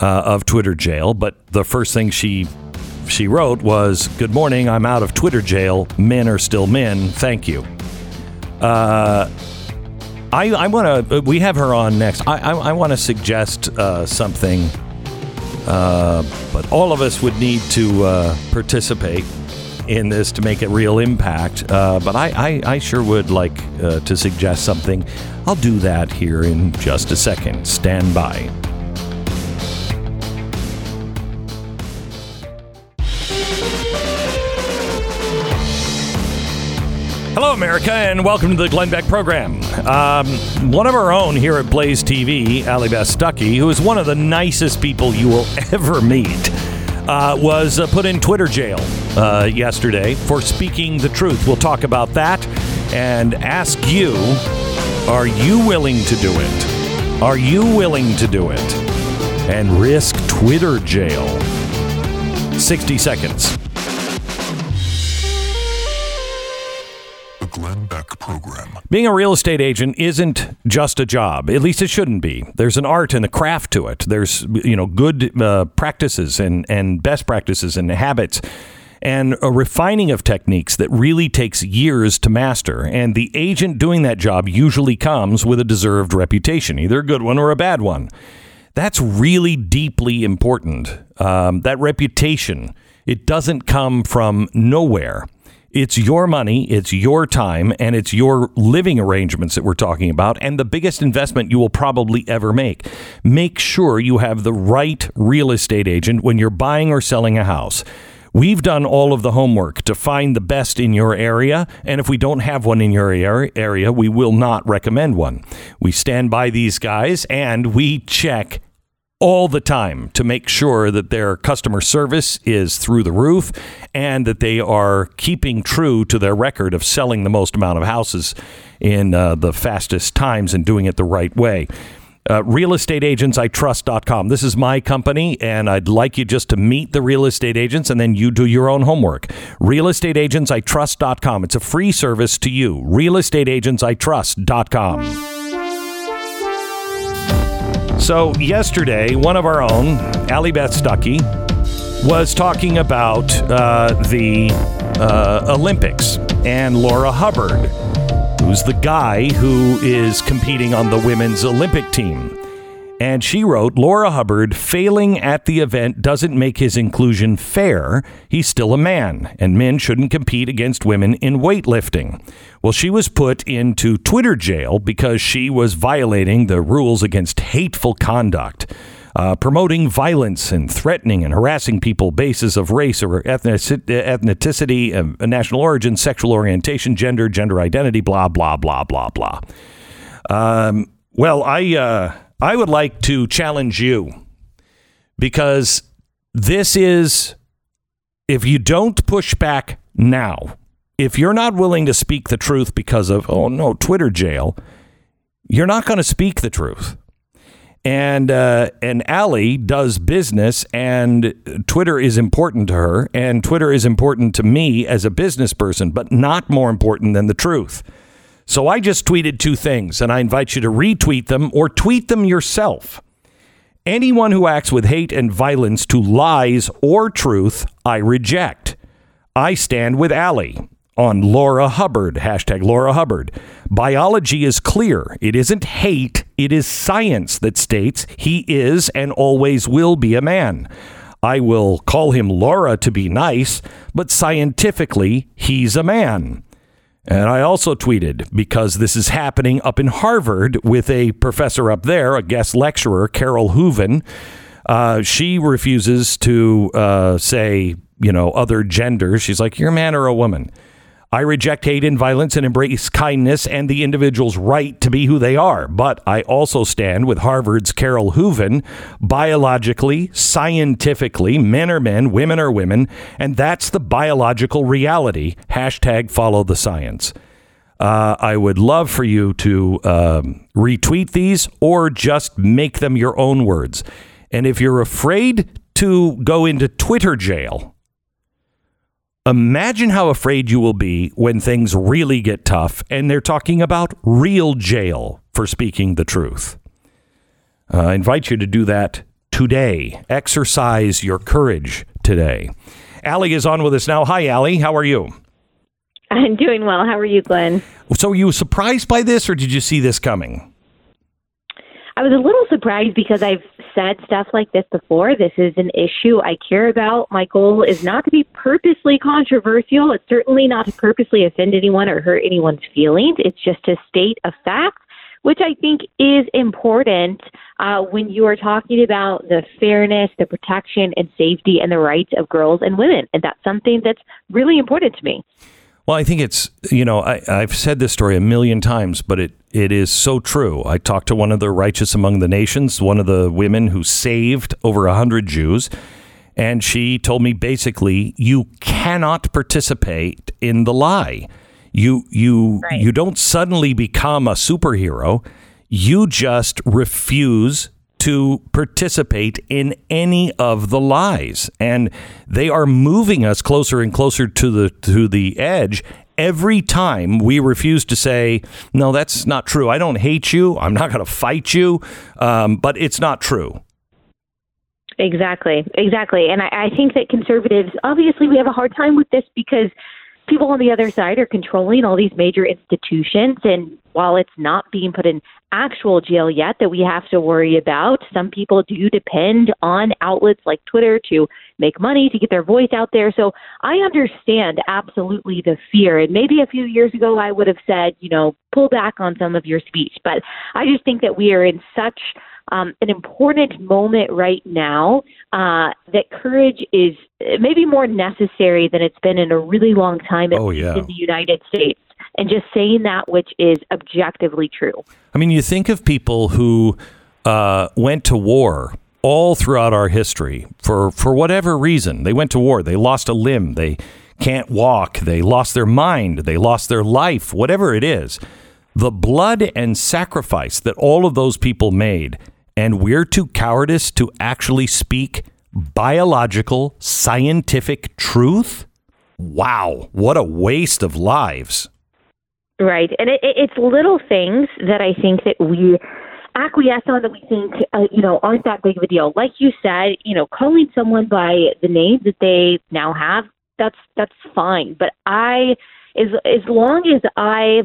uh, of Twitter jail. But the first thing she she wrote was, "Good morning. I'm out of Twitter jail. Men are still men. Thank you." Uh, I I want to. We have her on next. I I, I want to suggest uh, something. Uh, but all of us would need to uh, participate in this to make a real impact. Uh, but I, I, I sure would like uh, to suggest something. I'll do that here in just a second. Stand by. Hello, America, and welcome to the Glenn Beck program. Um, one of our own here at Blaze TV, Allie Beth Stuckey, who is one of the nicest people you will *laughs* ever meet, uh, was uh, put in Twitter jail uh, yesterday for speaking the truth. We'll talk about that and ask you are you willing to do it? Are you willing to do it and risk Twitter jail? 60 seconds. Program. Being a real estate agent isn't just a job. At least it shouldn't be. There's an art and a craft to it. There's you know good uh, practices and and best practices and habits and a refining of techniques that really takes years to master. And the agent doing that job usually comes with a deserved reputation, either a good one or a bad one. That's really deeply important. Um, that reputation, it doesn't come from nowhere. It's your money, it's your time, and it's your living arrangements that we're talking about, and the biggest investment you will probably ever make. Make sure you have the right real estate agent when you're buying or selling a house. We've done all of the homework to find the best in your area, and if we don't have one in your area, we will not recommend one. We stand by these guys and we check all the time to make sure that their customer service is through the roof and that they are keeping true to their record of selling the most amount of houses in uh, the fastest times and doing it the right way. Uh, realestateagentsitrust.com. This is my company, and I'd like you just to meet the real estate agents and then you do your own homework. Realestateagentsitrust.com. It's a free service to you. Realestateagentsitrust.com. So, yesterday, one of our own, Allie Beth Stuckey, was talking about uh, the uh, Olympics and Laura Hubbard, who's the guy who is competing on the women's Olympic team. And she wrote Laura Hubbard failing at the event doesn't make his inclusion fair. He's still a man, and men shouldn't compete against women in weightlifting. Well, she was put into Twitter jail because she was violating the rules against hateful conduct. Uh, promoting violence and threatening and harassing people basis of race or ethnici- ethnicity, uh, national origin, sexual orientation, gender, gender identity, blah blah blah blah blah. Um, well, I uh, I would like to challenge you because this is if you don't push back now, if you're not willing to speak the truth because of, oh no, Twitter jail, you're not going to speak the truth. And uh, and Allie does business, and Twitter is important to her, and Twitter is important to me as a business person, but not more important than the truth. So I just tweeted two things, and I invite you to retweet them or tweet them yourself. Anyone who acts with hate and violence to lies or truth, I reject. I stand with Allie on Laura Hubbard, hashtag Laura Hubbard. Biology is clear. It isn't hate, it is science that states he is and always will be a man. I will call him Laura to be nice, but scientifically, he's a man. And I also tweeted because this is happening up in Harvard with a professor up there, a guest lecturer, Carole Hooven. Uh, she refuses to uh, say, you know, other genders. She's like, you're a man or a woman. I reject hate and violence and embrace kindness and the individual's right to be who they are. But I also stand with Harvard's Carole Hooven. Biologically, scientifically, men are men, women are women, and that's the biological reality. Hashtag follow the science. Uh, I would love for you to um, retweet these or just make them your own words. And if you're afraid to go into Twitter jail, Imagine how afraid you will be when things really get tough and they're talking about real jail for speaking the truth. Uh, I invite you to do that today. Exercise your courage today. Allie is on with us now. Hi, Allie. How are you? I'm doing well. How are you, Glenn? So, were you surprised by this or did you see this coming? I was a little surprised because I've said stuff like this before. This is an issue I care about. My goal is not to be purposely controversial. It's certainly not to purposely offend anyone or hurt anyone's feelings. It's just to state a fact, which I think is important uh, when you are talking about the fairness, the protection, and safety and the rights of girls and women. And that's something that's really important to me. Well, I think it's, you know, I, I've said this story a million times, but it, it is so true. I talked to one of the righteous among the nations, one of the women who saved over a hundred Jews, and she told me basically, you cannot participate in the lie. You you Right. you don't suddenly become a superhero. You just refuse to participate in any of the lies. And they are moving us closer and closer to the to the edge every time we refuse to say no that's not true. I don't hate you. I'm not going to fight you. Um, but it's not true. Exactly, exactly. And I, I think that conservatives, obviously, we have a hard time with this because people on the other side are controlling all these major institutions. And while it's not being put in actual jail yet that we have to worry about, some people do depend on outlets like Twitter to make money, to get their voice out there. So I understand absolutely the fear. And maybe a few years ago, I would have said, you know, pull back on some of your speech. But I just think that we are in such um, an important moment right now uh, that courage is maybe more necessary than it's been in a really long time Oh, yeah. in the United States. And just saying that which is objectively true. I mean, you think of people who uh, went to war all throughout our history for, for whatever reason. They went to war, they lost a limb, they can't walk, they lost their mind, they lost their life, whatever it is. The blood and sacrifice that all of those people made, and we're too cowardice to actually speak biological, scientific truth? Wow, what a waste of lives. Right. And it, it, it's little things that I think that we acquiesce on that we think, uh, you know, aren't that big of a deal. Like you said, you know, calling someone by the name that they now have, that's that's fine. But I, as as long as I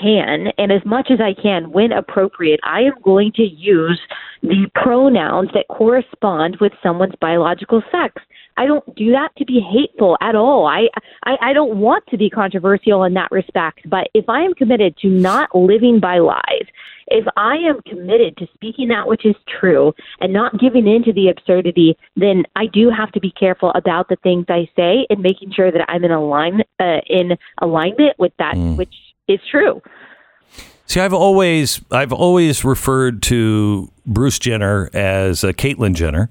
can and as much as I can when appropriate, I am going to use the pronouns that correspond with someone's biological sex. I don't do that to be hateful at all. I, I I don't want to be controversial in that respect, but if I am committed to not living by lies, if I am committed to speaking that which is true and not giving in to the absurdity, then I do have to be careful about the things I say and making sure that I'm in alignment uh, in alignment with that which is true. See, I've always I've always referred to Bruce Jenner as uh, Caitlyn Jenner,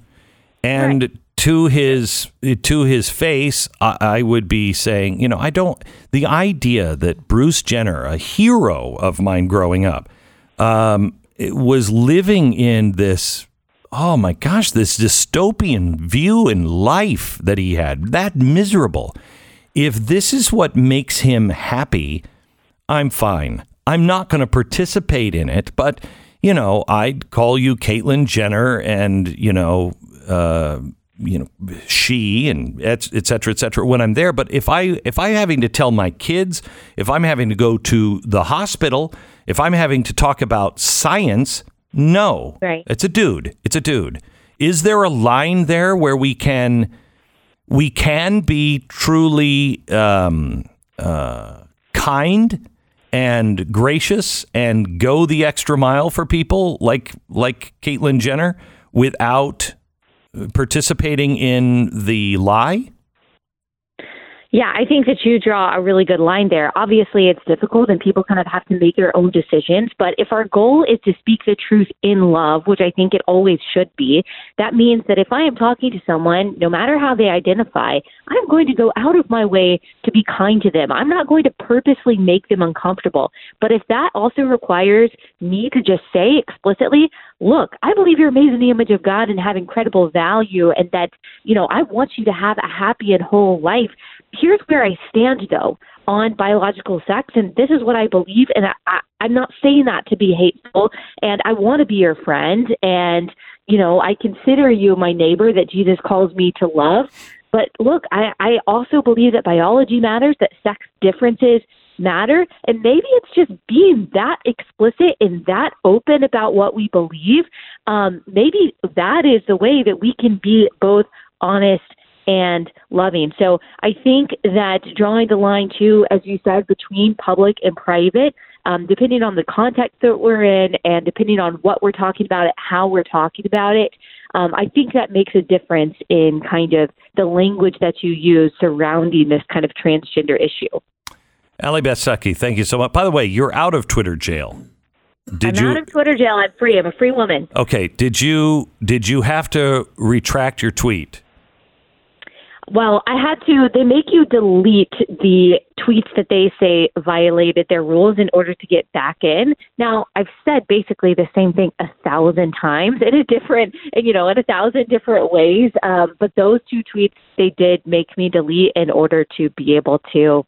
and to his to his face, I, I would be saying, you know, I don't. The idea that Bruce Jenner, a hero of mine growing up, um, was living in this. Oh my gosh, this dystopian view in life that he had, that miserable. If this is what makes him happy, I'm fine. I'm not going to participate in it, but you know, I'd call you Caitlyn Jenner, and you know, uh, you know, she and et, et cetera, et cetera. When I'm there, but if I if I'm having to tell my kids, if I'm having to go to the hospital, if I'm having to talk about science, no, Right. it's a dude. It's a dude. Is there a line there where we can we can be truly um, uh, kind and gracious and go the extra mile for people like like Caitlyn Jenner without participating in the lie? Yeah, I think that you draw a really good line there. Obviously, it's difficult and people kind of have to make their own decisions. But if our goal is to speak the truth in love, which I think it always should be, that means that if I am talking to someone, no matter how they identify, I'm going to go out of my way to be kind to them. I'm not going to purposely make them uncomfortable. But if that also requires me to just say explicitly, look, I believe you're made in the image of God and have incredible value, and that, you know, I want you to have a happy and whole life. Here's where I stand, though, on biological sex, and this is what I believe, and I, I, I'm not saying that to be hateful, and I want to be your friend, and, you know, I consider you my neighbor that Jesus calls me to love. But look, I, I also believe that biology matters, that sex differences matter. And maybe it's just being that explicit and that open about what we believe. Um, maybe that is the way that we can be both honest and loving. So I think that drawing the line too, as you said, between public and private, um, depending on the context that we're in and depending on what we're talking about it, how we're talking about it, um, I think that makes a difference in kind of the language that you use surrounding this kind of transgender issue. Allie Beth Stuckey, thank you so much. By the way, you're out of Twitter jail. Did I'm you? out of Twitter jail. I'm free. I'm a free woman. okay. Did you? Did you have to retract your tweet? Well, I had to. They make you delete the tweets that they say violated their rules in order to get back in. Now, I've said basically the same thing a thousand times in a different, you know, in a thousand different ways. Um, but those two tweets they did make me delete in order to be able to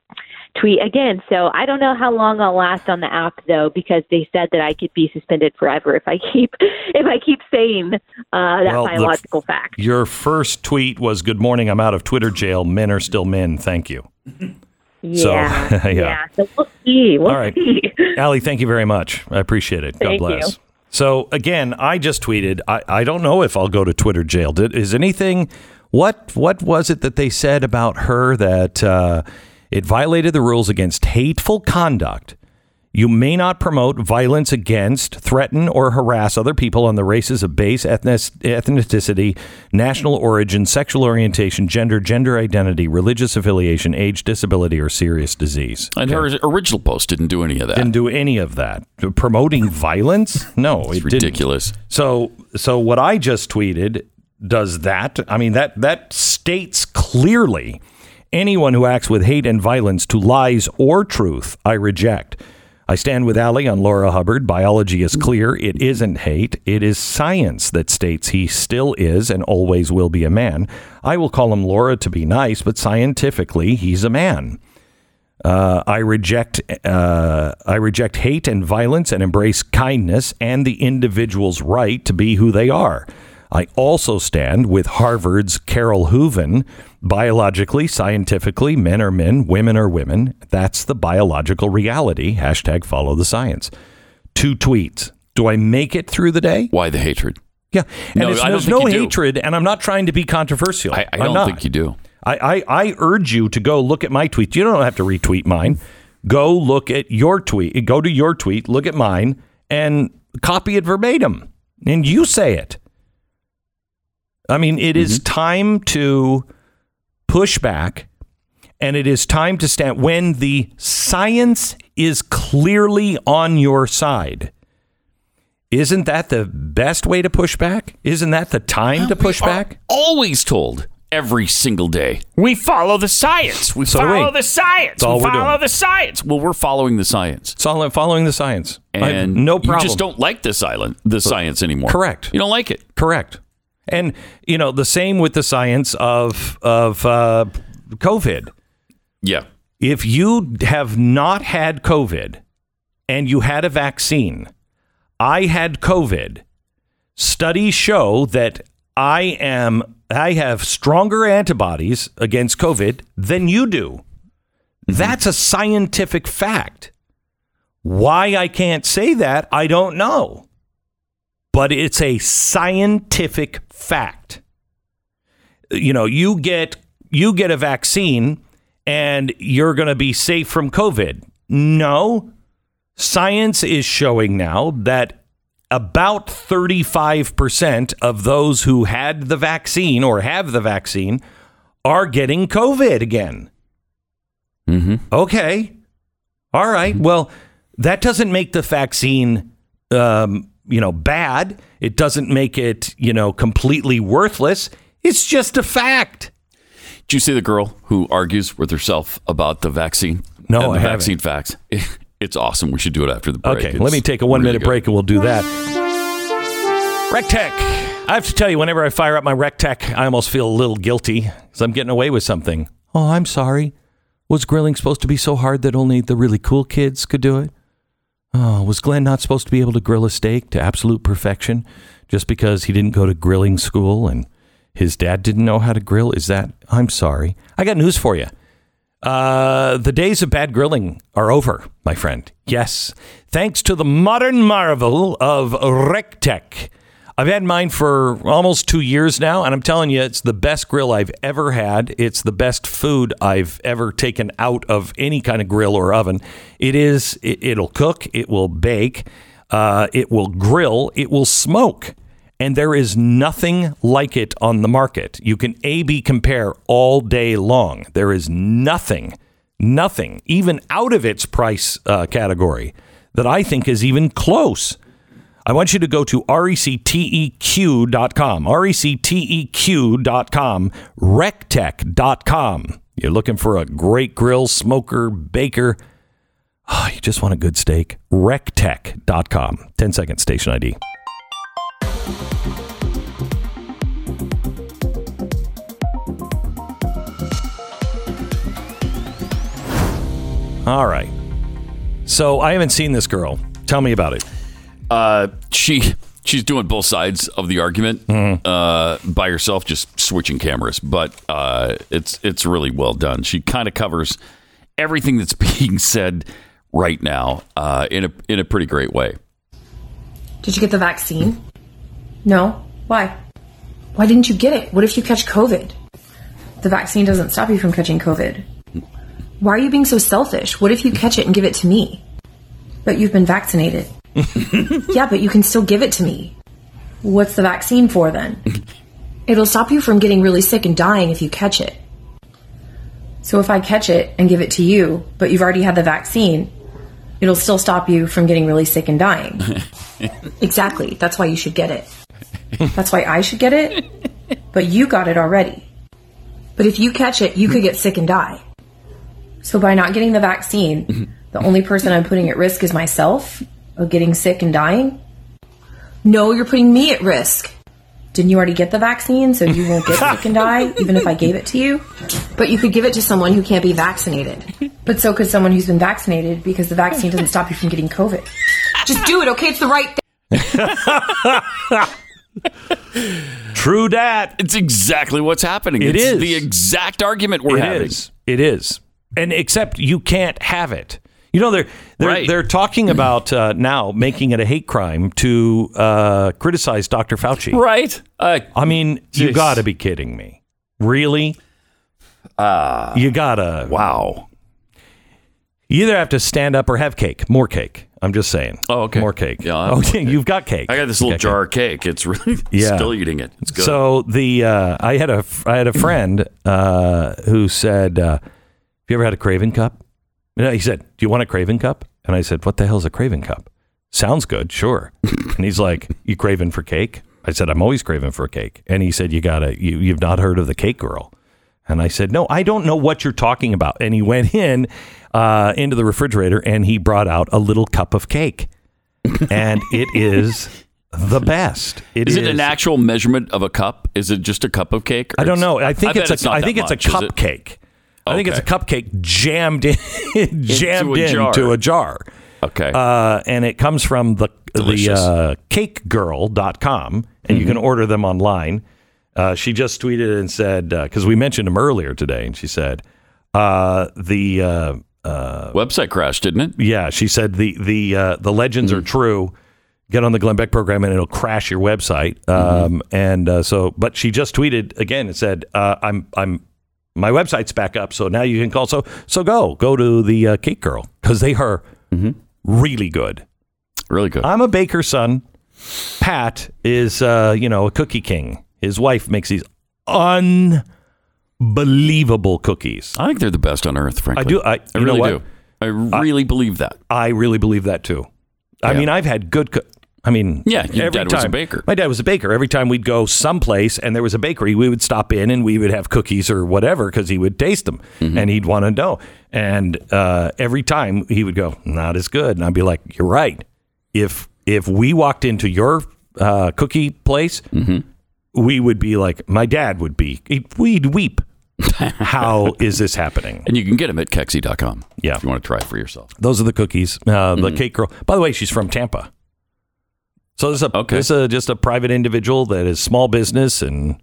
tweet again. So I don't know how long I'll last on the app though, because they said that I could be suspended forever if I keep *laughs* if I keep saying uh, that Well, the- biological fact. Your first tweet was "Good morning. I'm out of Twitter jail. Men are still men. Thank you." *laughs* So, *laughs* Yeah, yeah. So we'll see. We'll All right. see. Allie, thank you very much. I appreciate it. God Thank bless. you. So again, I just tweeted. I, I don't know if I'll go to Twitter jail. Did is anything? What what was it that they said about her that uh, it violated the rules against hateful conduct? You may not promote violence against, threaten, or harass other people on the basis of base, ethnicity, national origin, sexual orientation, gender, gender identity, religious affiliation, age, disability, or serious disease. And her original post didn't do any of that. Didn't do any of that. Promoting violence? No, it's it didn't. ridiculous. So, so what I just tweeted does that. I mean that that states clearly anyone who acts with hate and violence to lies or truth, I reject. I stand with Allie on Laurel Hubbard. Biology is clear. It isn't hate. It is science that states he still is and always will be a man. I will call him Laura to be nice, but scientifically, he's a man. Uh, I reject uh, I reject hate and violence and embrace kindness and the individual's right to be who they are. I also stand with Harvard's Carole Hooven. Biologically, scientifically, men are men, women are women. That's the biological reality. Hashtag follow the science. Two tweets. Do I make it through the day? Why the hatred? Yeah. And No, it's- I don't there's no you do. hatred, and I'm not trying to be controversial. I, I don't not. think you do. I, I, I urge you to go look at my tweet. You don't have to retweet mine. Go look at your tweet. Go to your tweet, look at mine, and copy it verbatim. And you say it. I mean, it is mm-hmm. time to push back, and it is time to stand when the science is clearly on your side. isn't that the best way to push back? Isn't that the time to push back? Always told every single day. We follow the science. We So follow we. the science. We follow the science. Well, we're following the science. It's all following the science. And no problem. You just don't like the silent the science anymore. Correct. You don't like it. Correct. And you know the same with the science of of uh, COVID. Yeah. If you have not had COVID and you had a vaccine, I had COVID. Studies show that I am I have stronger antibodies against COVID than you do. That's a scientific fact. Why I can't say that, I don't know. But it's a scientific fact. You know, you get you get a vaccine and you're going to be safe from COVID. No. Science is showing now that about 35% of those who had the vaccine or have the vaccine are getting COVID again. Mm-hmm. Okay. All right. Well, that doesn't make the vaccine, um, you know, bad. It doesn't make it, you know, completely worthless. It's just a fact. Did you see the girl who argues with herself about the vaccine? No, and the I haven't. vaccine facts. *laughs* It's awesome. We should do it after the break. Okay, It's let me take a one really minute good. break and we'll do that. RecTeq. I have to tell you, whenever I fire up my RecTeq, I almost feel a little guilty because I'm getting away with something. Oh, I'm sorry. Was grilling supposed to be so hard that only the really cool kids could do it? Oh, was Glenn not supposed to be able to grill a steak to absolute perfection just because he didn't go to grilling school and his dad didn't know how to grill? Is that? I'm sorry. I got news for you. Uh, the days of bad grilling are over, my friend. Yes. Thanks to the modern marvel of RecTeq. I've had mine for almost two years now, and I'm telling you, it's the best grill I've ever had. It's the best food I've ever taken out of any kind of grill or oven. It is, it, it'll cook, it will bake, uh, it will grill, it will smoke and there is nothing like it on the market. You can A B compare all day long. There is nothing, nothing, even out of its price uh, category, that I think is even close. I want you to go to recteq.com, recteq.com, rectech.com. You're looking for a great grill, smoker, baker. Oh, you just want a good steak. Recteq.com. 10 second station ID. All right. So I haven't seen this girl. Tell me about it. Uh, she she's doing both sides of the argument Mm-hmm. uh, by herself, just switching cameras. But uh, it's it's really well done. She kind of covers everything that's *laughs* being said right now uh, in a in a pretty great way. Did you get the vaccine? No. Why? Why didn't you get it? What if you catch COVID? The vaccine doesn't stop you from catching COVID. Why are you being so selfish? What if you catch it and give it to me? But you've been vaccinated. *laughs* yeah, but you can still give it to me. What's the vaccine for then? *laughs* It'll stop you from getting really sick and dying if you catch it. So if I catch it and give it to you, but you've already had the vaccine, it'll still stop you from getting really sick and dying. *laughs* exactly. That's why you should get it. That's why I should get it. But you got it already. But if you catch it, you could get sick and die. So by not getting the vaccine, the only person I'm putting at risk is myself of getting sick and dying. No, you're putting me at risk. Didn't you already get the vaccine so you won't get *laughs* sick and die, even if I gave it to you? But you could give it to someone who can't be vaccinated. But so could someone who's been vaccinated because the vaccine doesn't stop you from getting COVID. Just do it, okay? It's the right thing. *laughs* True dat. It's exactly what's happening. It it's is. the exact argument we're It having. is. It is. And except you can't have it. You know they're they're Right. they're talking about uh, now making it a hate crime to uh, criticize Dr. Fauci. Right? Uh, I mean, you got to be kidding me. Really? Uh, you gotta. wow. You either have to stand up or have cake. More cake. I'm just saying. Oh, okay. More cake. Yeah, *laughs* oh, yeah, you've got cake. I got this little got jar of cake. It's really *laughs* Yeah. still eating it. It's good. So the uh, I had a I had a friend uh, who said, uh, "Have you ever had a Craven cup?" No, he said, "Do you want a Craven cup?" And I said, "What the hell's a Craven cup?" Sounds good, sure. and he's like, "You craving for cake?" I said, "I'm always craving for a cake." And he said, "You gotta, you, you've not heard of the Cake Girl?" And I said, "No, I don't know what you're talking about." And he went in uh, into the refrigerator and he brought out a little cup of cake, and it is the best. Is it an actual measurement of a cup? Is it just a cup of cake? I don't know. I think bet it's, a. not I think it's a much, is it? I think it's a cupcake jammed in, *laughs* jammed a jar. into a jar. Okay. Uh, and it comes from the the Delicious. uh, cakegirl.com and you can Mm-hmm. order them online. Uh, she just tweeted and said because we mentioned them earlier today, and she said uh, the uh, Website crashed, didn't it? yeah she said the the uh, the legends Mm-hmm. are true. Get on the Glenn Beck program and it'll crash your website. Mm-hmm. Um, and uh, so, but she just tweeted again and said, uh, "I'm I'm my website's back up, so now you can call. So so go go to the uh, Cake Girl because they are Mm-hmm. really good. Really good. I'm a baker's son. Pat is, uh, you know, a cookie king. His wife makes these unbelievable cookies. I think they're the best on earth, frankly. I do. I, I really what? do. I really believe that. I really believe that too. I Yeah. mean, I've had good. Co- I mean, Yeah, your every dad was a time- baker. My dad was a baker. Every time we'd go someplace and there was a bakery, we would stop in and we would have cookies or whatever because he would taste them Mm-hmm. and he'd want to know. And uh, every time he would go, "Not as good," and I'd be like, "You're right. If if we walked into your uh, cookie place, Mm-hmm. we would be like, my dad would be. We'd weep. *laughs* How is this happening? And you can get them at Kexi.com. Yeah. If you want to try it for yourself. Those are the cookies. Uh, Mm-hmm. The cake girl. By the way, she's from Tampa. So this is a Okay. this is a, just a private individual that is small business, and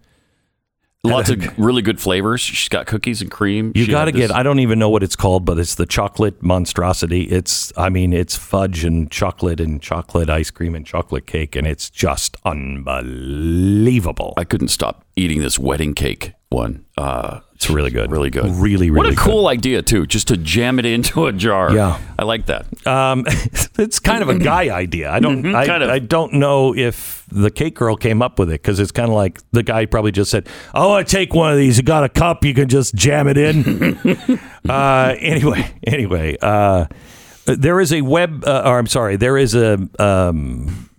Lots of really good flavors. She's got cookies and cream. you got to get. I don't even know what it's called, but it's the chocolate monstrosity. It's I mean it's fudge and chocolate and chocolate ice cream and chocolate cake, and it's just unbelievable. I couldn't stop eating this wedding cake one. Uh, It's really good. really good. Really, really What really a cool idea too, just to jam it into a jar. Yeah. I like that. Um, *laughs* it's kind of a guy *clears throat* idea. I don't. I, kind of. I don't know if the cake girl came up with it because it's kind of like the guy probably just said, Oh, "I take one of these. You got a cup? You can just jam it in." *laughs* uh, anyway, anyway, uh, there is a web. Uh, or I'm sorry, there is a um,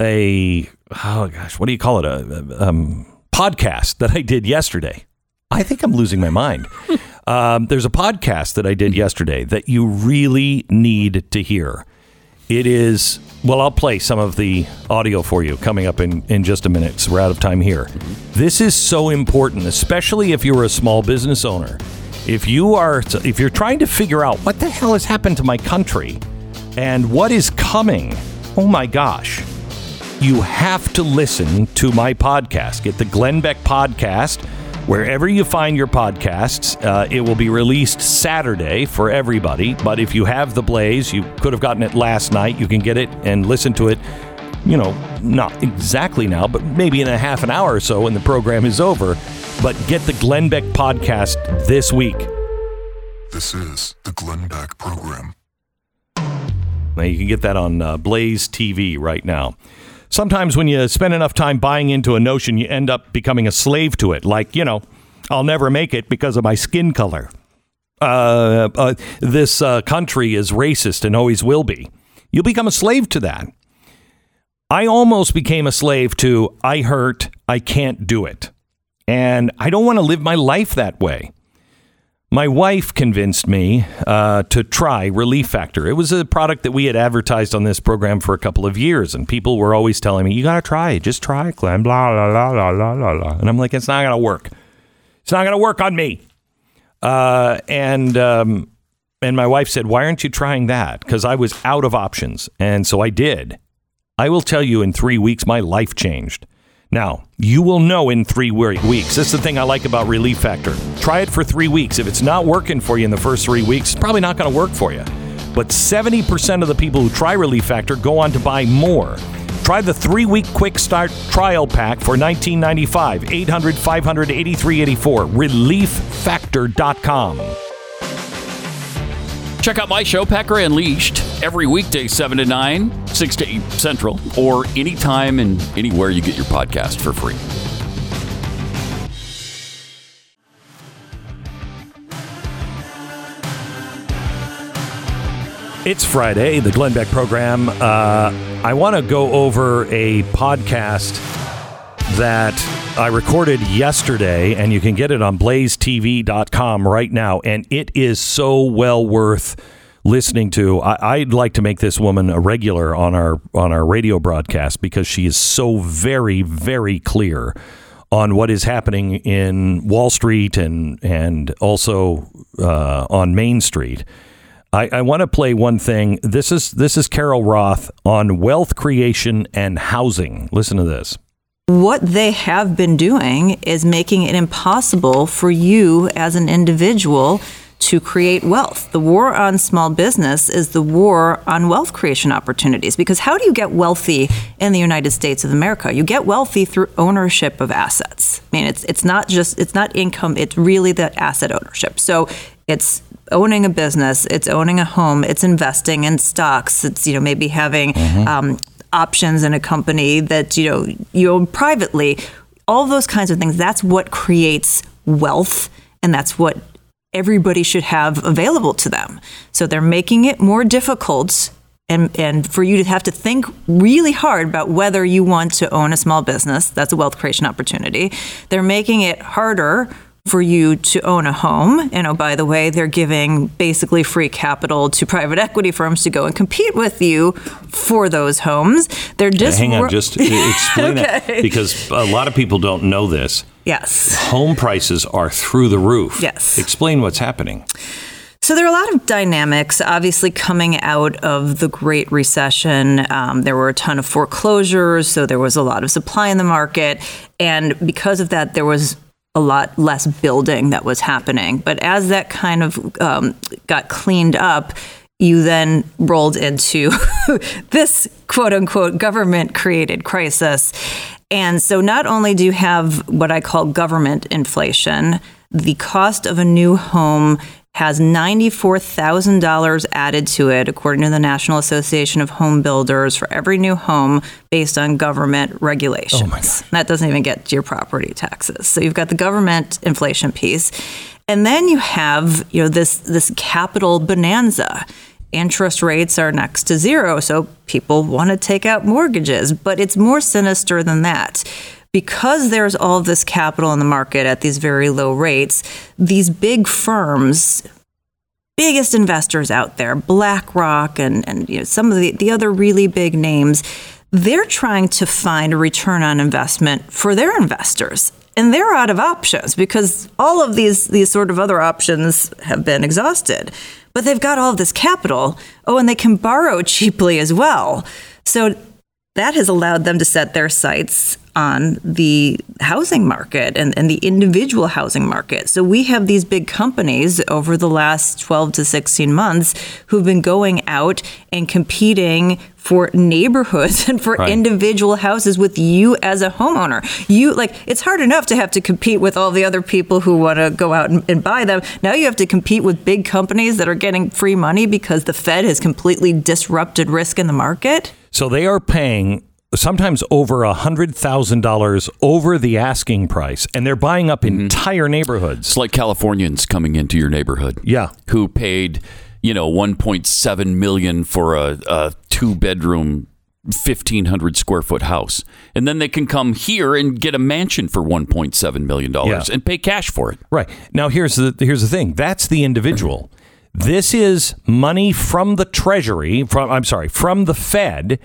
a oh gosh, what do you call it? A, um, podcast that I did yesterday. I think I'm losing my mind. *laughs* Um, there's a podcast that I did yesterday that you really need to hear. It is, well, I'll play some of the audio for you coming up in, in just a minute. So we're out of time here. This is so important, especially if you're a small business owner. If you are, if you're trying to figure out what the hell has happened to my country and what is coming, oh my gosh, you have to listen to my podcast. Get the Glenn Beck podcast wherever you find your podcasts. Uh, it will be released Saturday for everybody. But if you have the Blaze, you could have gotten it last night. You can get it and listen to it. You know, not exactly now, but maybe in a half an hour or so when the program is over. But get the Glenn Beck podcast this week. This is the Glenn Beck Program. Now, you can get that on uh, Blaze TV right now. Sometimes when you spend enough time buying into a notion, you end up becoming a slave to it. Like, you know, I'll never make it because of my skin color. Uh, uh, this uh, country is racist and always will be. You'll become a slave to that. I almost became a slave to I hurt, I can't do it. And I don't want to live my life that way. My wife convinced me uh, to try Relief Factor. It was a product that we had advertised on this program for a couple of years, and people were always telling me, "You got to try it. Just try it, Glenn." Blah blah blah blah blah blah. And I'm like, "It's not to work. It's not to work on me." Uh, and um, and my wife said, "Why aren't you trying that?" Because I was out of options, and so I did. I will tell you, in three weeks, my life changed. Now, you will know in three we- weeks. That's the thing I like about Relief Factor. Try it for three weeks. If it's not working for you in the first three weeks, it's probably not going to work for you. But 70% of the people who try Relief Factor go on to buy more. Try the three week quick start trial pack for $19.95. 800 500 8384. ReliefFactor.com. Check out my show, Pat Gray Unleashed, every weekday, 7 to 9, 6 to 8 Central, or anytime and anywhere you get your podcast for free. It's Friday, the Glenn Beck program. Uh, I want to go over a podcast that I recorded yesterday, and you can get it on blazetv.com right now. And it is so well worth listening to. I, I'd like to make this woman a regular on our on our radio broadcast because she is so very, very clear on what is happening in Wall Street and and also uh, on Main Street. I, I want to play one thing. This is this is Carol Roth on wealth creation and housing. Listen to this. What they have been doing is making it impossible for you as an individual to create wealth. The war on small business is the war on wealth creation opportunities because how do you get wealthy in the United States of America? You get wealthy through ownership of assets. I mean, it's it's not just it's not income, it's really the asset ownership. So it's owning a business, it's owning a home, it's investing in stocks, it's you know maybe having um, options in a company that you know you own privately. All those kinds of things. That's what creates wealth, and that's what everybody should have available to them. So they're making it more difficult. And, and for you to have to think really hard about whether you want to own a small business, that's a wealth creation opportunity. They're making it harder for you to own a home. And oh, by the way, they're giving basically free capital to private equity firms to go and compete with you for those homes. They're just Hang on, just explain that *laughs* because a lot of people don't know this. yes. Home prices are through the roof. Yes. Explain what's happening. So there are a lot of dynamics, obviously, coming out of the Great Recession. Um, there were a ton of foreclosures, so there was a lot of supply in the market, and because of that, there was a lot less building that was happening. But as that kind of um, got cleaned up, you then rolled into *laughs* this quote unquote government created crisis. And so not only do you have what I call government inflation, the cost of a new home has $94,000 added to it, according to the National Association of Home Builders, for every new home based on government regulations. Oh, that doesn't even get to your property taxes. So you've got the government inflation piece. And then you have, you know, this this capital bonanza. Interest rates are next to zero, so people want to take out mortgages, but it's more sinister than that because there's all of this capital in the market at these very low rates, these big firms, biggest investors out there, BlackRock and, and you know, some of the, the other really big names, they're trying to find a return on investment for their investors. And they're out of options because all of these these sort of other options have been exhausted. But they've got all of this capital. Oh, and they can borrow *laughs* cheaply as well. So that has allowed them to set their sights on the housing market and, and the individual housing market. So we have these big companies over the last 12 to 16 months who've been going out and competing for neighborhoods *laughs* and for Right. individual houses with you as a homeowner. You like it's hard enough to have to compete with all the other people who want to go out and, and buy them. Now you have to compete with big companies that are getting free money because the Fed has completely disrupted risk in the market. So they are paying sometimes over a hundred thousand dollars over the asking price, and they're buying up mm-hmm. entire neighborhoods. It's like Californians coming into your neighborhood. Yeah. Who paid, you know, 1.7 million for a, a two bedroom 1500 square foot house. And then they can come here and get a mansion for 1.7 million dollars Yeah. and pay cash for it. Right now, here's the here's the thing. That's the individual. Mm-hmm. This is money from the Treasury. From I'm sorry, from the Fed.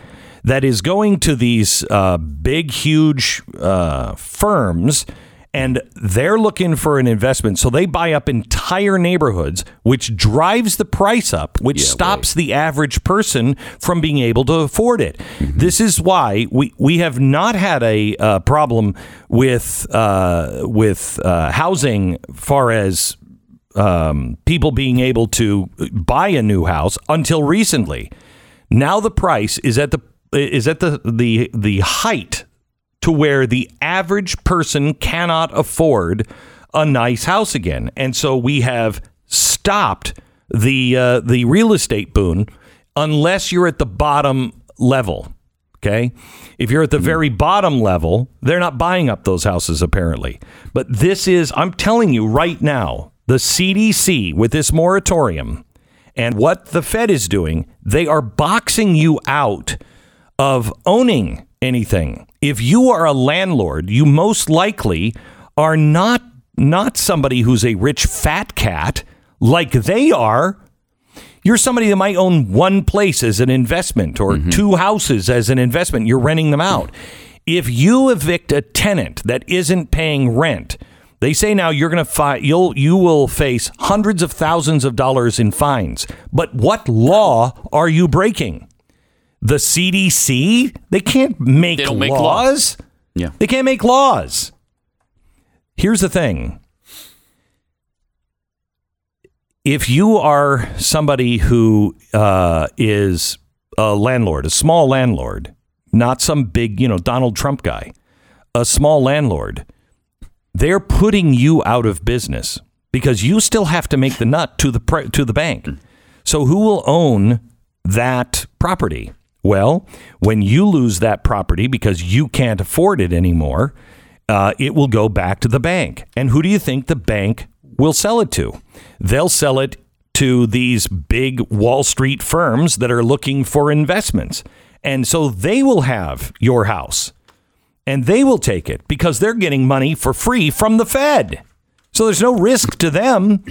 That is going to these uh, big, huge uh, firms, and they're looking for an investment. So they buy up entire neighborhoods, which drives the price up, which stops the average person from being able to afford it. This is why we, we have not had a uh, problem with uh, with uh, housing, far as um, people being able to buy a new house until recently. Now the price is at the is at the the the height to where the average person cannot afford a nice house again, and so we have stopped the uh, the real estate boon unless you're at the bottom level. Okay. If you're at the very bottom level, they're not buying up those houses apparently. But this is, I'm telling you right now, the CDC with this moratorium And what the Fed is doing, they are boxing you out of owning anything. If you are a landlord, you most likely are not not somebody who's a rich fat cat like they are. You're somebody that might own one place as an investment or mm-hmm. two houses as an investment. You're renting them out. If you evict a tenant that isn't paying rent, they say now you're going to fi- you'll you will face hundreds of thousands of dollars in fines. But what law are you breaking? The CDC? They can't make They don't make law. laws. Yeah. They can't make laws. Here's the thing. If you are somebody who uh, is a landlord, a small landlord, not some big, you know, Donald Trump guy, a small landlord, they're putting you out of business because you still have to make the nut to the pre- to the bank. So who will own that property? Well, when you lose that property because you can't afford it anymore, uh, it will go back to the bank. And who do you think the bank will sell it to? They'll sell it to these big Wall Street firms that are looking for investments. And so they will have your house and they will take it because they're getting money for free from the Fed. So there's no risk to them.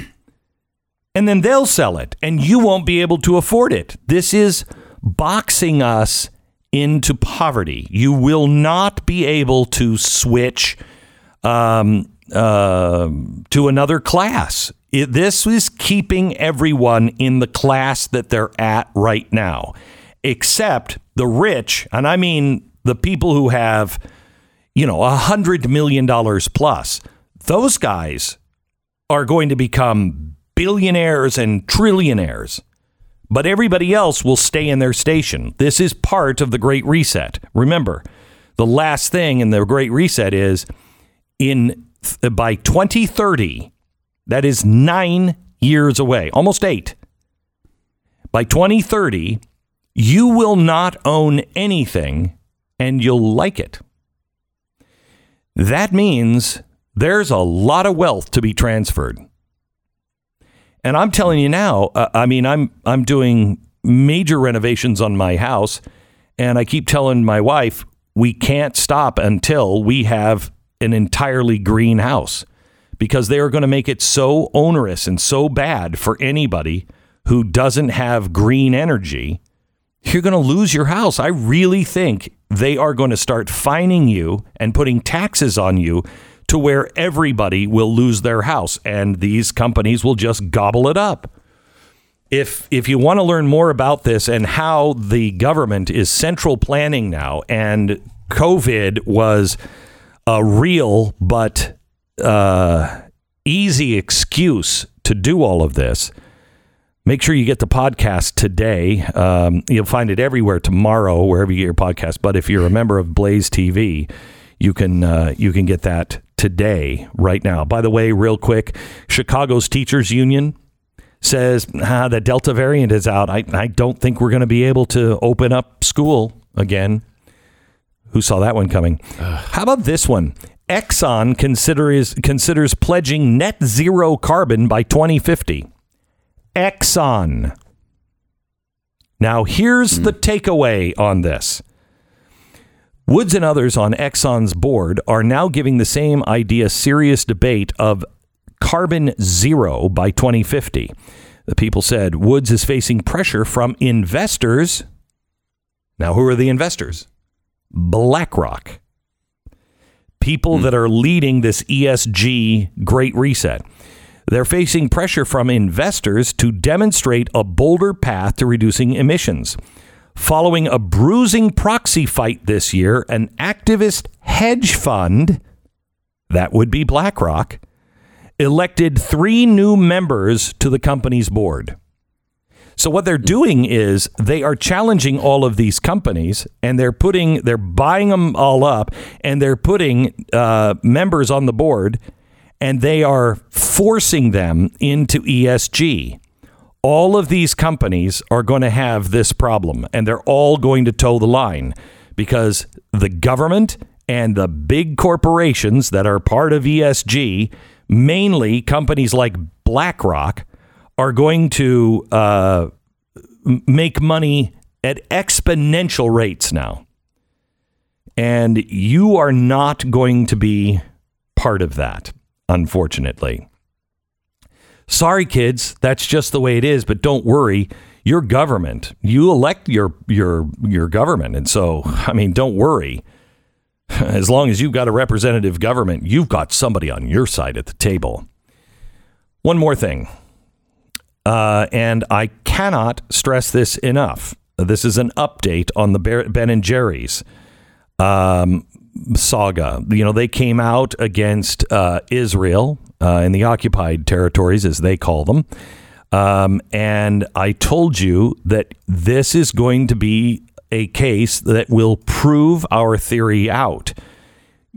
And then they'll sell it and you won't be able to afford it. This is boxing us into poverty. You will not be able to switch um, uh, to another class. It, this is keeping everyone in the class that they're at right now, except the rich, and I mean the people who have, you know, a hundred million dollars plus. Those guys are going to become billionaires and trillionaires. But everybody else will stay in their station. This is part of the Great Reset. Remember, the last thing in the Great Reset is in by 2030, that is nine years away, almost eight. By 2030, you will not own anything and you'll like it. That means there's a lot of wealth to be transferred. And I'm telling you now, uh, I mean, I'm I'm doing major renovations on my house, and I keep telling my wife we can't stop until we have an entirely green house because they are going to make it so onerous and so bad for anybody who doesn't have green energy. You're going to lose your house. I really think they are going to start fining you and putting taxes on you to where everybody will lose their house and these companies will just gobble it up. If if you want to learn more about this and how the government is central planning now and COVID was a real but uh, easy excuse to do all of this, make sure you get the podcast today. Um, you'll find it everywhere tomorrow, wherever you get your podcast. But if you're a member of Blaze TV, you can uh, you can get that today, right now. By the way, real quick, Chicago's teachers union says ah, the Delta variant is out. I, I don't think we're going to be able to open up school again. Who saw that one coming? How about this one? Exxon considers considers pledging net zero carbon by 2050. Exxon. Now, here's the takeaway on this. Woods and others on Exxon's board are now giving the same idea serious debate of carbon zero by 2050. The people said Woods is facing pressure from investors. Now, who are the investors? BlackRock. People hmm. that are leading this ESG great reset. They're facing pressure from investors to demonstrate a bolder path to reducing emissions. Following a bruising proxy fight this year, an activist hedge fund, that would be BlackRock, elected three new members to the company's board. So what they're doing is they are challenging all of these companies, and they're putting they're buying them all up, and they're putting uh, members on the board, and they are forcing them into ESG. All of these companies are going to have this problem, and they're all going to toe the line because the government and the big corporations that are part of ESG, mainly companies like BlackRock, are going to uh, make money at exponential rates now. And you are not going to be part of that, unfortunately. Sorry, kids, that's just the way it is. But don't worry, your government, you elect your your your government, and so I mean, don't worry. *laughs* As long as you've got a representative government, you've got somebody on your side at the table. One more thing, uh, and I cannot stress this enough. This is an update on the Ben and Jerry's um, saga. You know, they came out against uh, Israel uh, in the occupied territories, as they call them. Um, and I told you that this is going to be a case that will prove our theory out.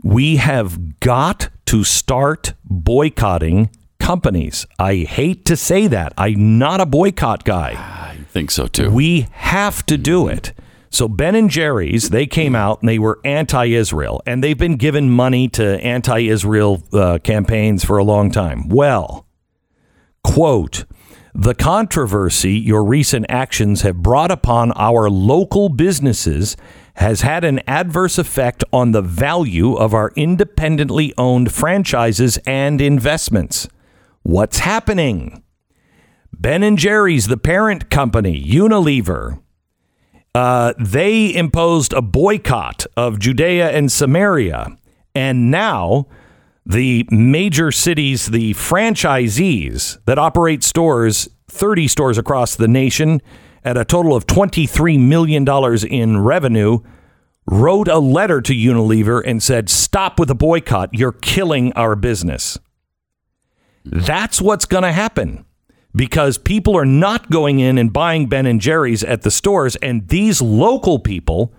We have got to start boycotting companies. I hate to say that. I'm not a boycott guy. I think so too. We have to do it. So Ben and Jerry's, they came out and they were anti-Israel, and they've been given money to anti-Israel uh, campaigns for a long time. Well, quote. The controversy your recent actions have brought upon our local businesses has had an adverse effect on the value of our independently owned franchises and investments. What's happening? Ben and Jerry's, the parent company, Unilever, uh, they imposed a boycott of Judea and Samaria. And now the major cities, the franchisees that operate stores, 30 stores across the nation at a total of $23 million in revenue, wrote a letter to Unilever and said, Stop with the boycott. You're killing our business. That's what's going to happen because people are not going in and buying Ben and Jerry's at the stores, and these local people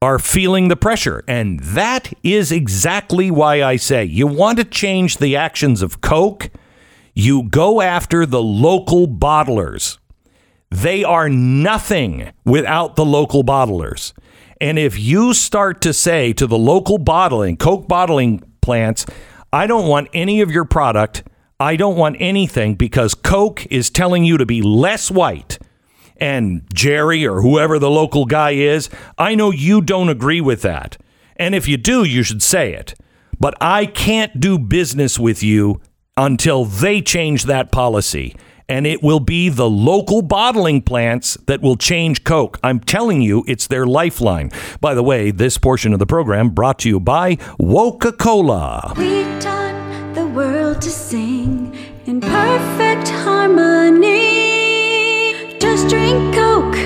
are feeling the pressure. And that is exactly why I say you want to change the actions of Coke, you go after the local bottlers. They are nothing without the local bottlers. And if you start to say to the local bottling, Coke bottling plants, I don't want any of your product, I don't want anything because Coke is telling you to be less white. And Jerry or whoever the local guy is, I know you don't agree with that. And if you do, you should say it. But I can't do business with you until they change that policy. And it will be the local bottling plants that will change Coke. I'm telling you, it's their lifeline. By the way, this portion of the program brought to you by Coca Cola. To sing in perfect harmony. Just drink Coke,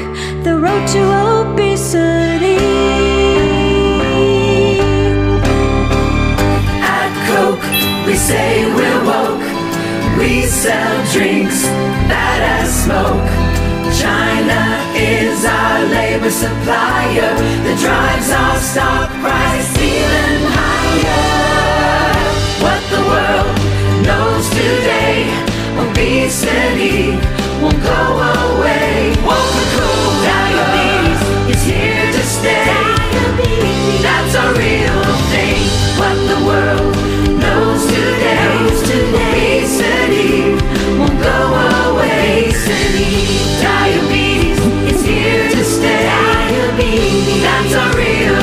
the road to obesity. At Coke, we say we're woke. We sell drinks that as smoke. China is our labor supplier that drives our stock price even knows today, obesity won't go away. Coca-Cola diabetes is here to stay. That's a real thing. What the world knows today, obesity won't go away. Diabetes is here to stay. That's a real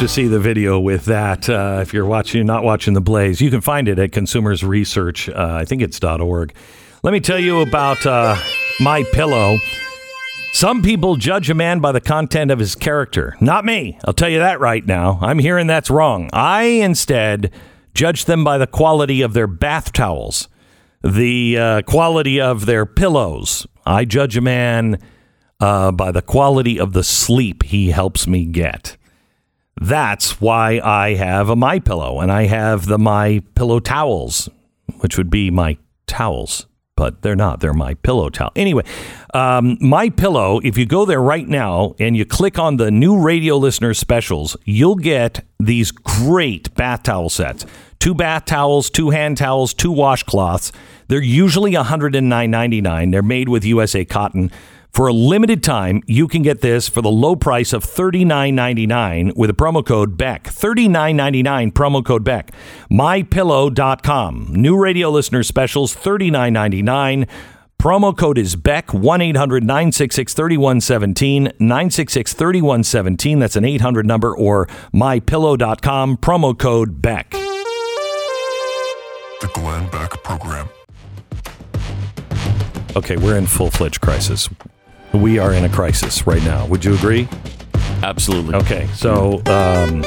to see the video with that uh, if you're watching, not watching the Blaze. You can find it at Consumers Research. Uh, I think it's .org. Let me tell you about uh, My Pillow. Some people judge a man by the content of his character. Not me. I'll tell you that right now. I'm hearing that's wrong. I instead judge them by the quality of their bath towels, the uh, quality of their pillows. I judge a man uh, by the quality of the sleep he helps me get. That's why I have a My Pillow and I have the My Pillow towels, which would be my towels, but they're not. They're my pillow towel. Anyway, um, my pillow. If you go there right now and you click on the new radio listener specials, you'll get these great bath towel sets: two bath towels, two hand towels, two washcloths. They're usually $109.99. They're made with USA cotton. For a limited time, you can get this for the low price of $39.99 with a promo code BECK. $39.99 promo code BECK. MyPillow.com. New radio listener specials $39.99. Promo code is BECK 1 800 966 3117. 966 3117. That's an 800 number or mypillow.com. Promo code BECK. The Glenn Beck Program. Okay, we're in full fledged crisis. We are in a crisis right now. Would you agree? Absolutely. Okay, so um,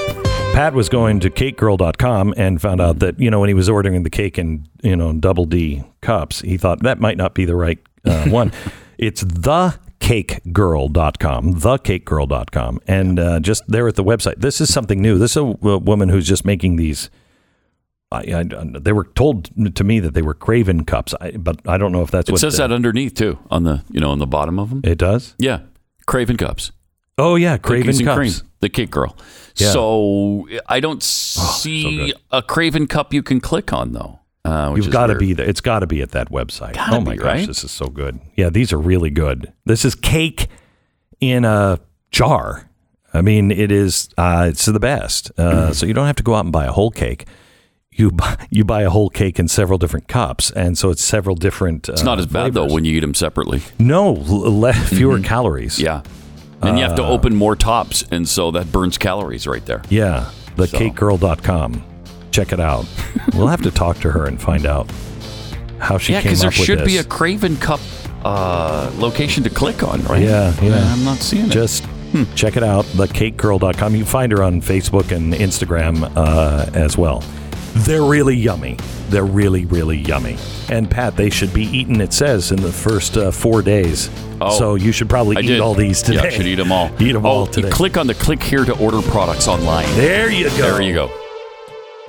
Pat was going to cakegirl.com and found out that, you know, when he was ordering the cake in, you know, double D cups, he thought that might not be the right uh, one. *laughs* it's the thecakegirl.com, thecakegirl.com. And uh, just there at the website, this is something new. This is a, w- woman who's just making these. I, I, they were told to me that they were Craven cups, I, but I don't know if that's what It what says the- that underneath too, on the you know on the bottom of them. It does. Yeah, Craven cups. Oh yeah, Craven cups. cream, the cake girl. Yeah. So I don't see a Craven cup you can click on though. Uh, which You've got to be there. It's got to be at that website. Gotta oh my be, gosh, right? this is so good. Yeah, these are really good. This is cake in a jar. I mean, it is. Uh, it's the best. Uh, Mm. So you don't have to go out and buy a whole cake. You buy, *laughs* you buy a whole cake in several different cups, and so it's several different. It's not as bad though when you eat them separately. No, le- *laughs* fewer calories. Yeah, and you have to Uh, open more tops, and so that burns calories right there. Yeah, thecakegirl.com. Check it out. *laughs* we'll have to talk to her and find out how she yeah, came because there with should this. be a Craven cup uh, location to click on, right? Yeah, yeah. I'm not seeing it. Just check it out, thecakegirl.com. You can find her on Facebook and Instagram uh, as well. They're really yummy. They're really, really yummy. And Pat, they should be eaten, it says, in the first uh, four days. Oh, so you should probably I eat did. all these today. Yeah, I should eat them all. *laughs* Eat them oh, all today. You click on the click here to order products online. There you go. There you go.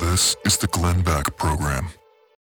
This is the Glenn Beck Program.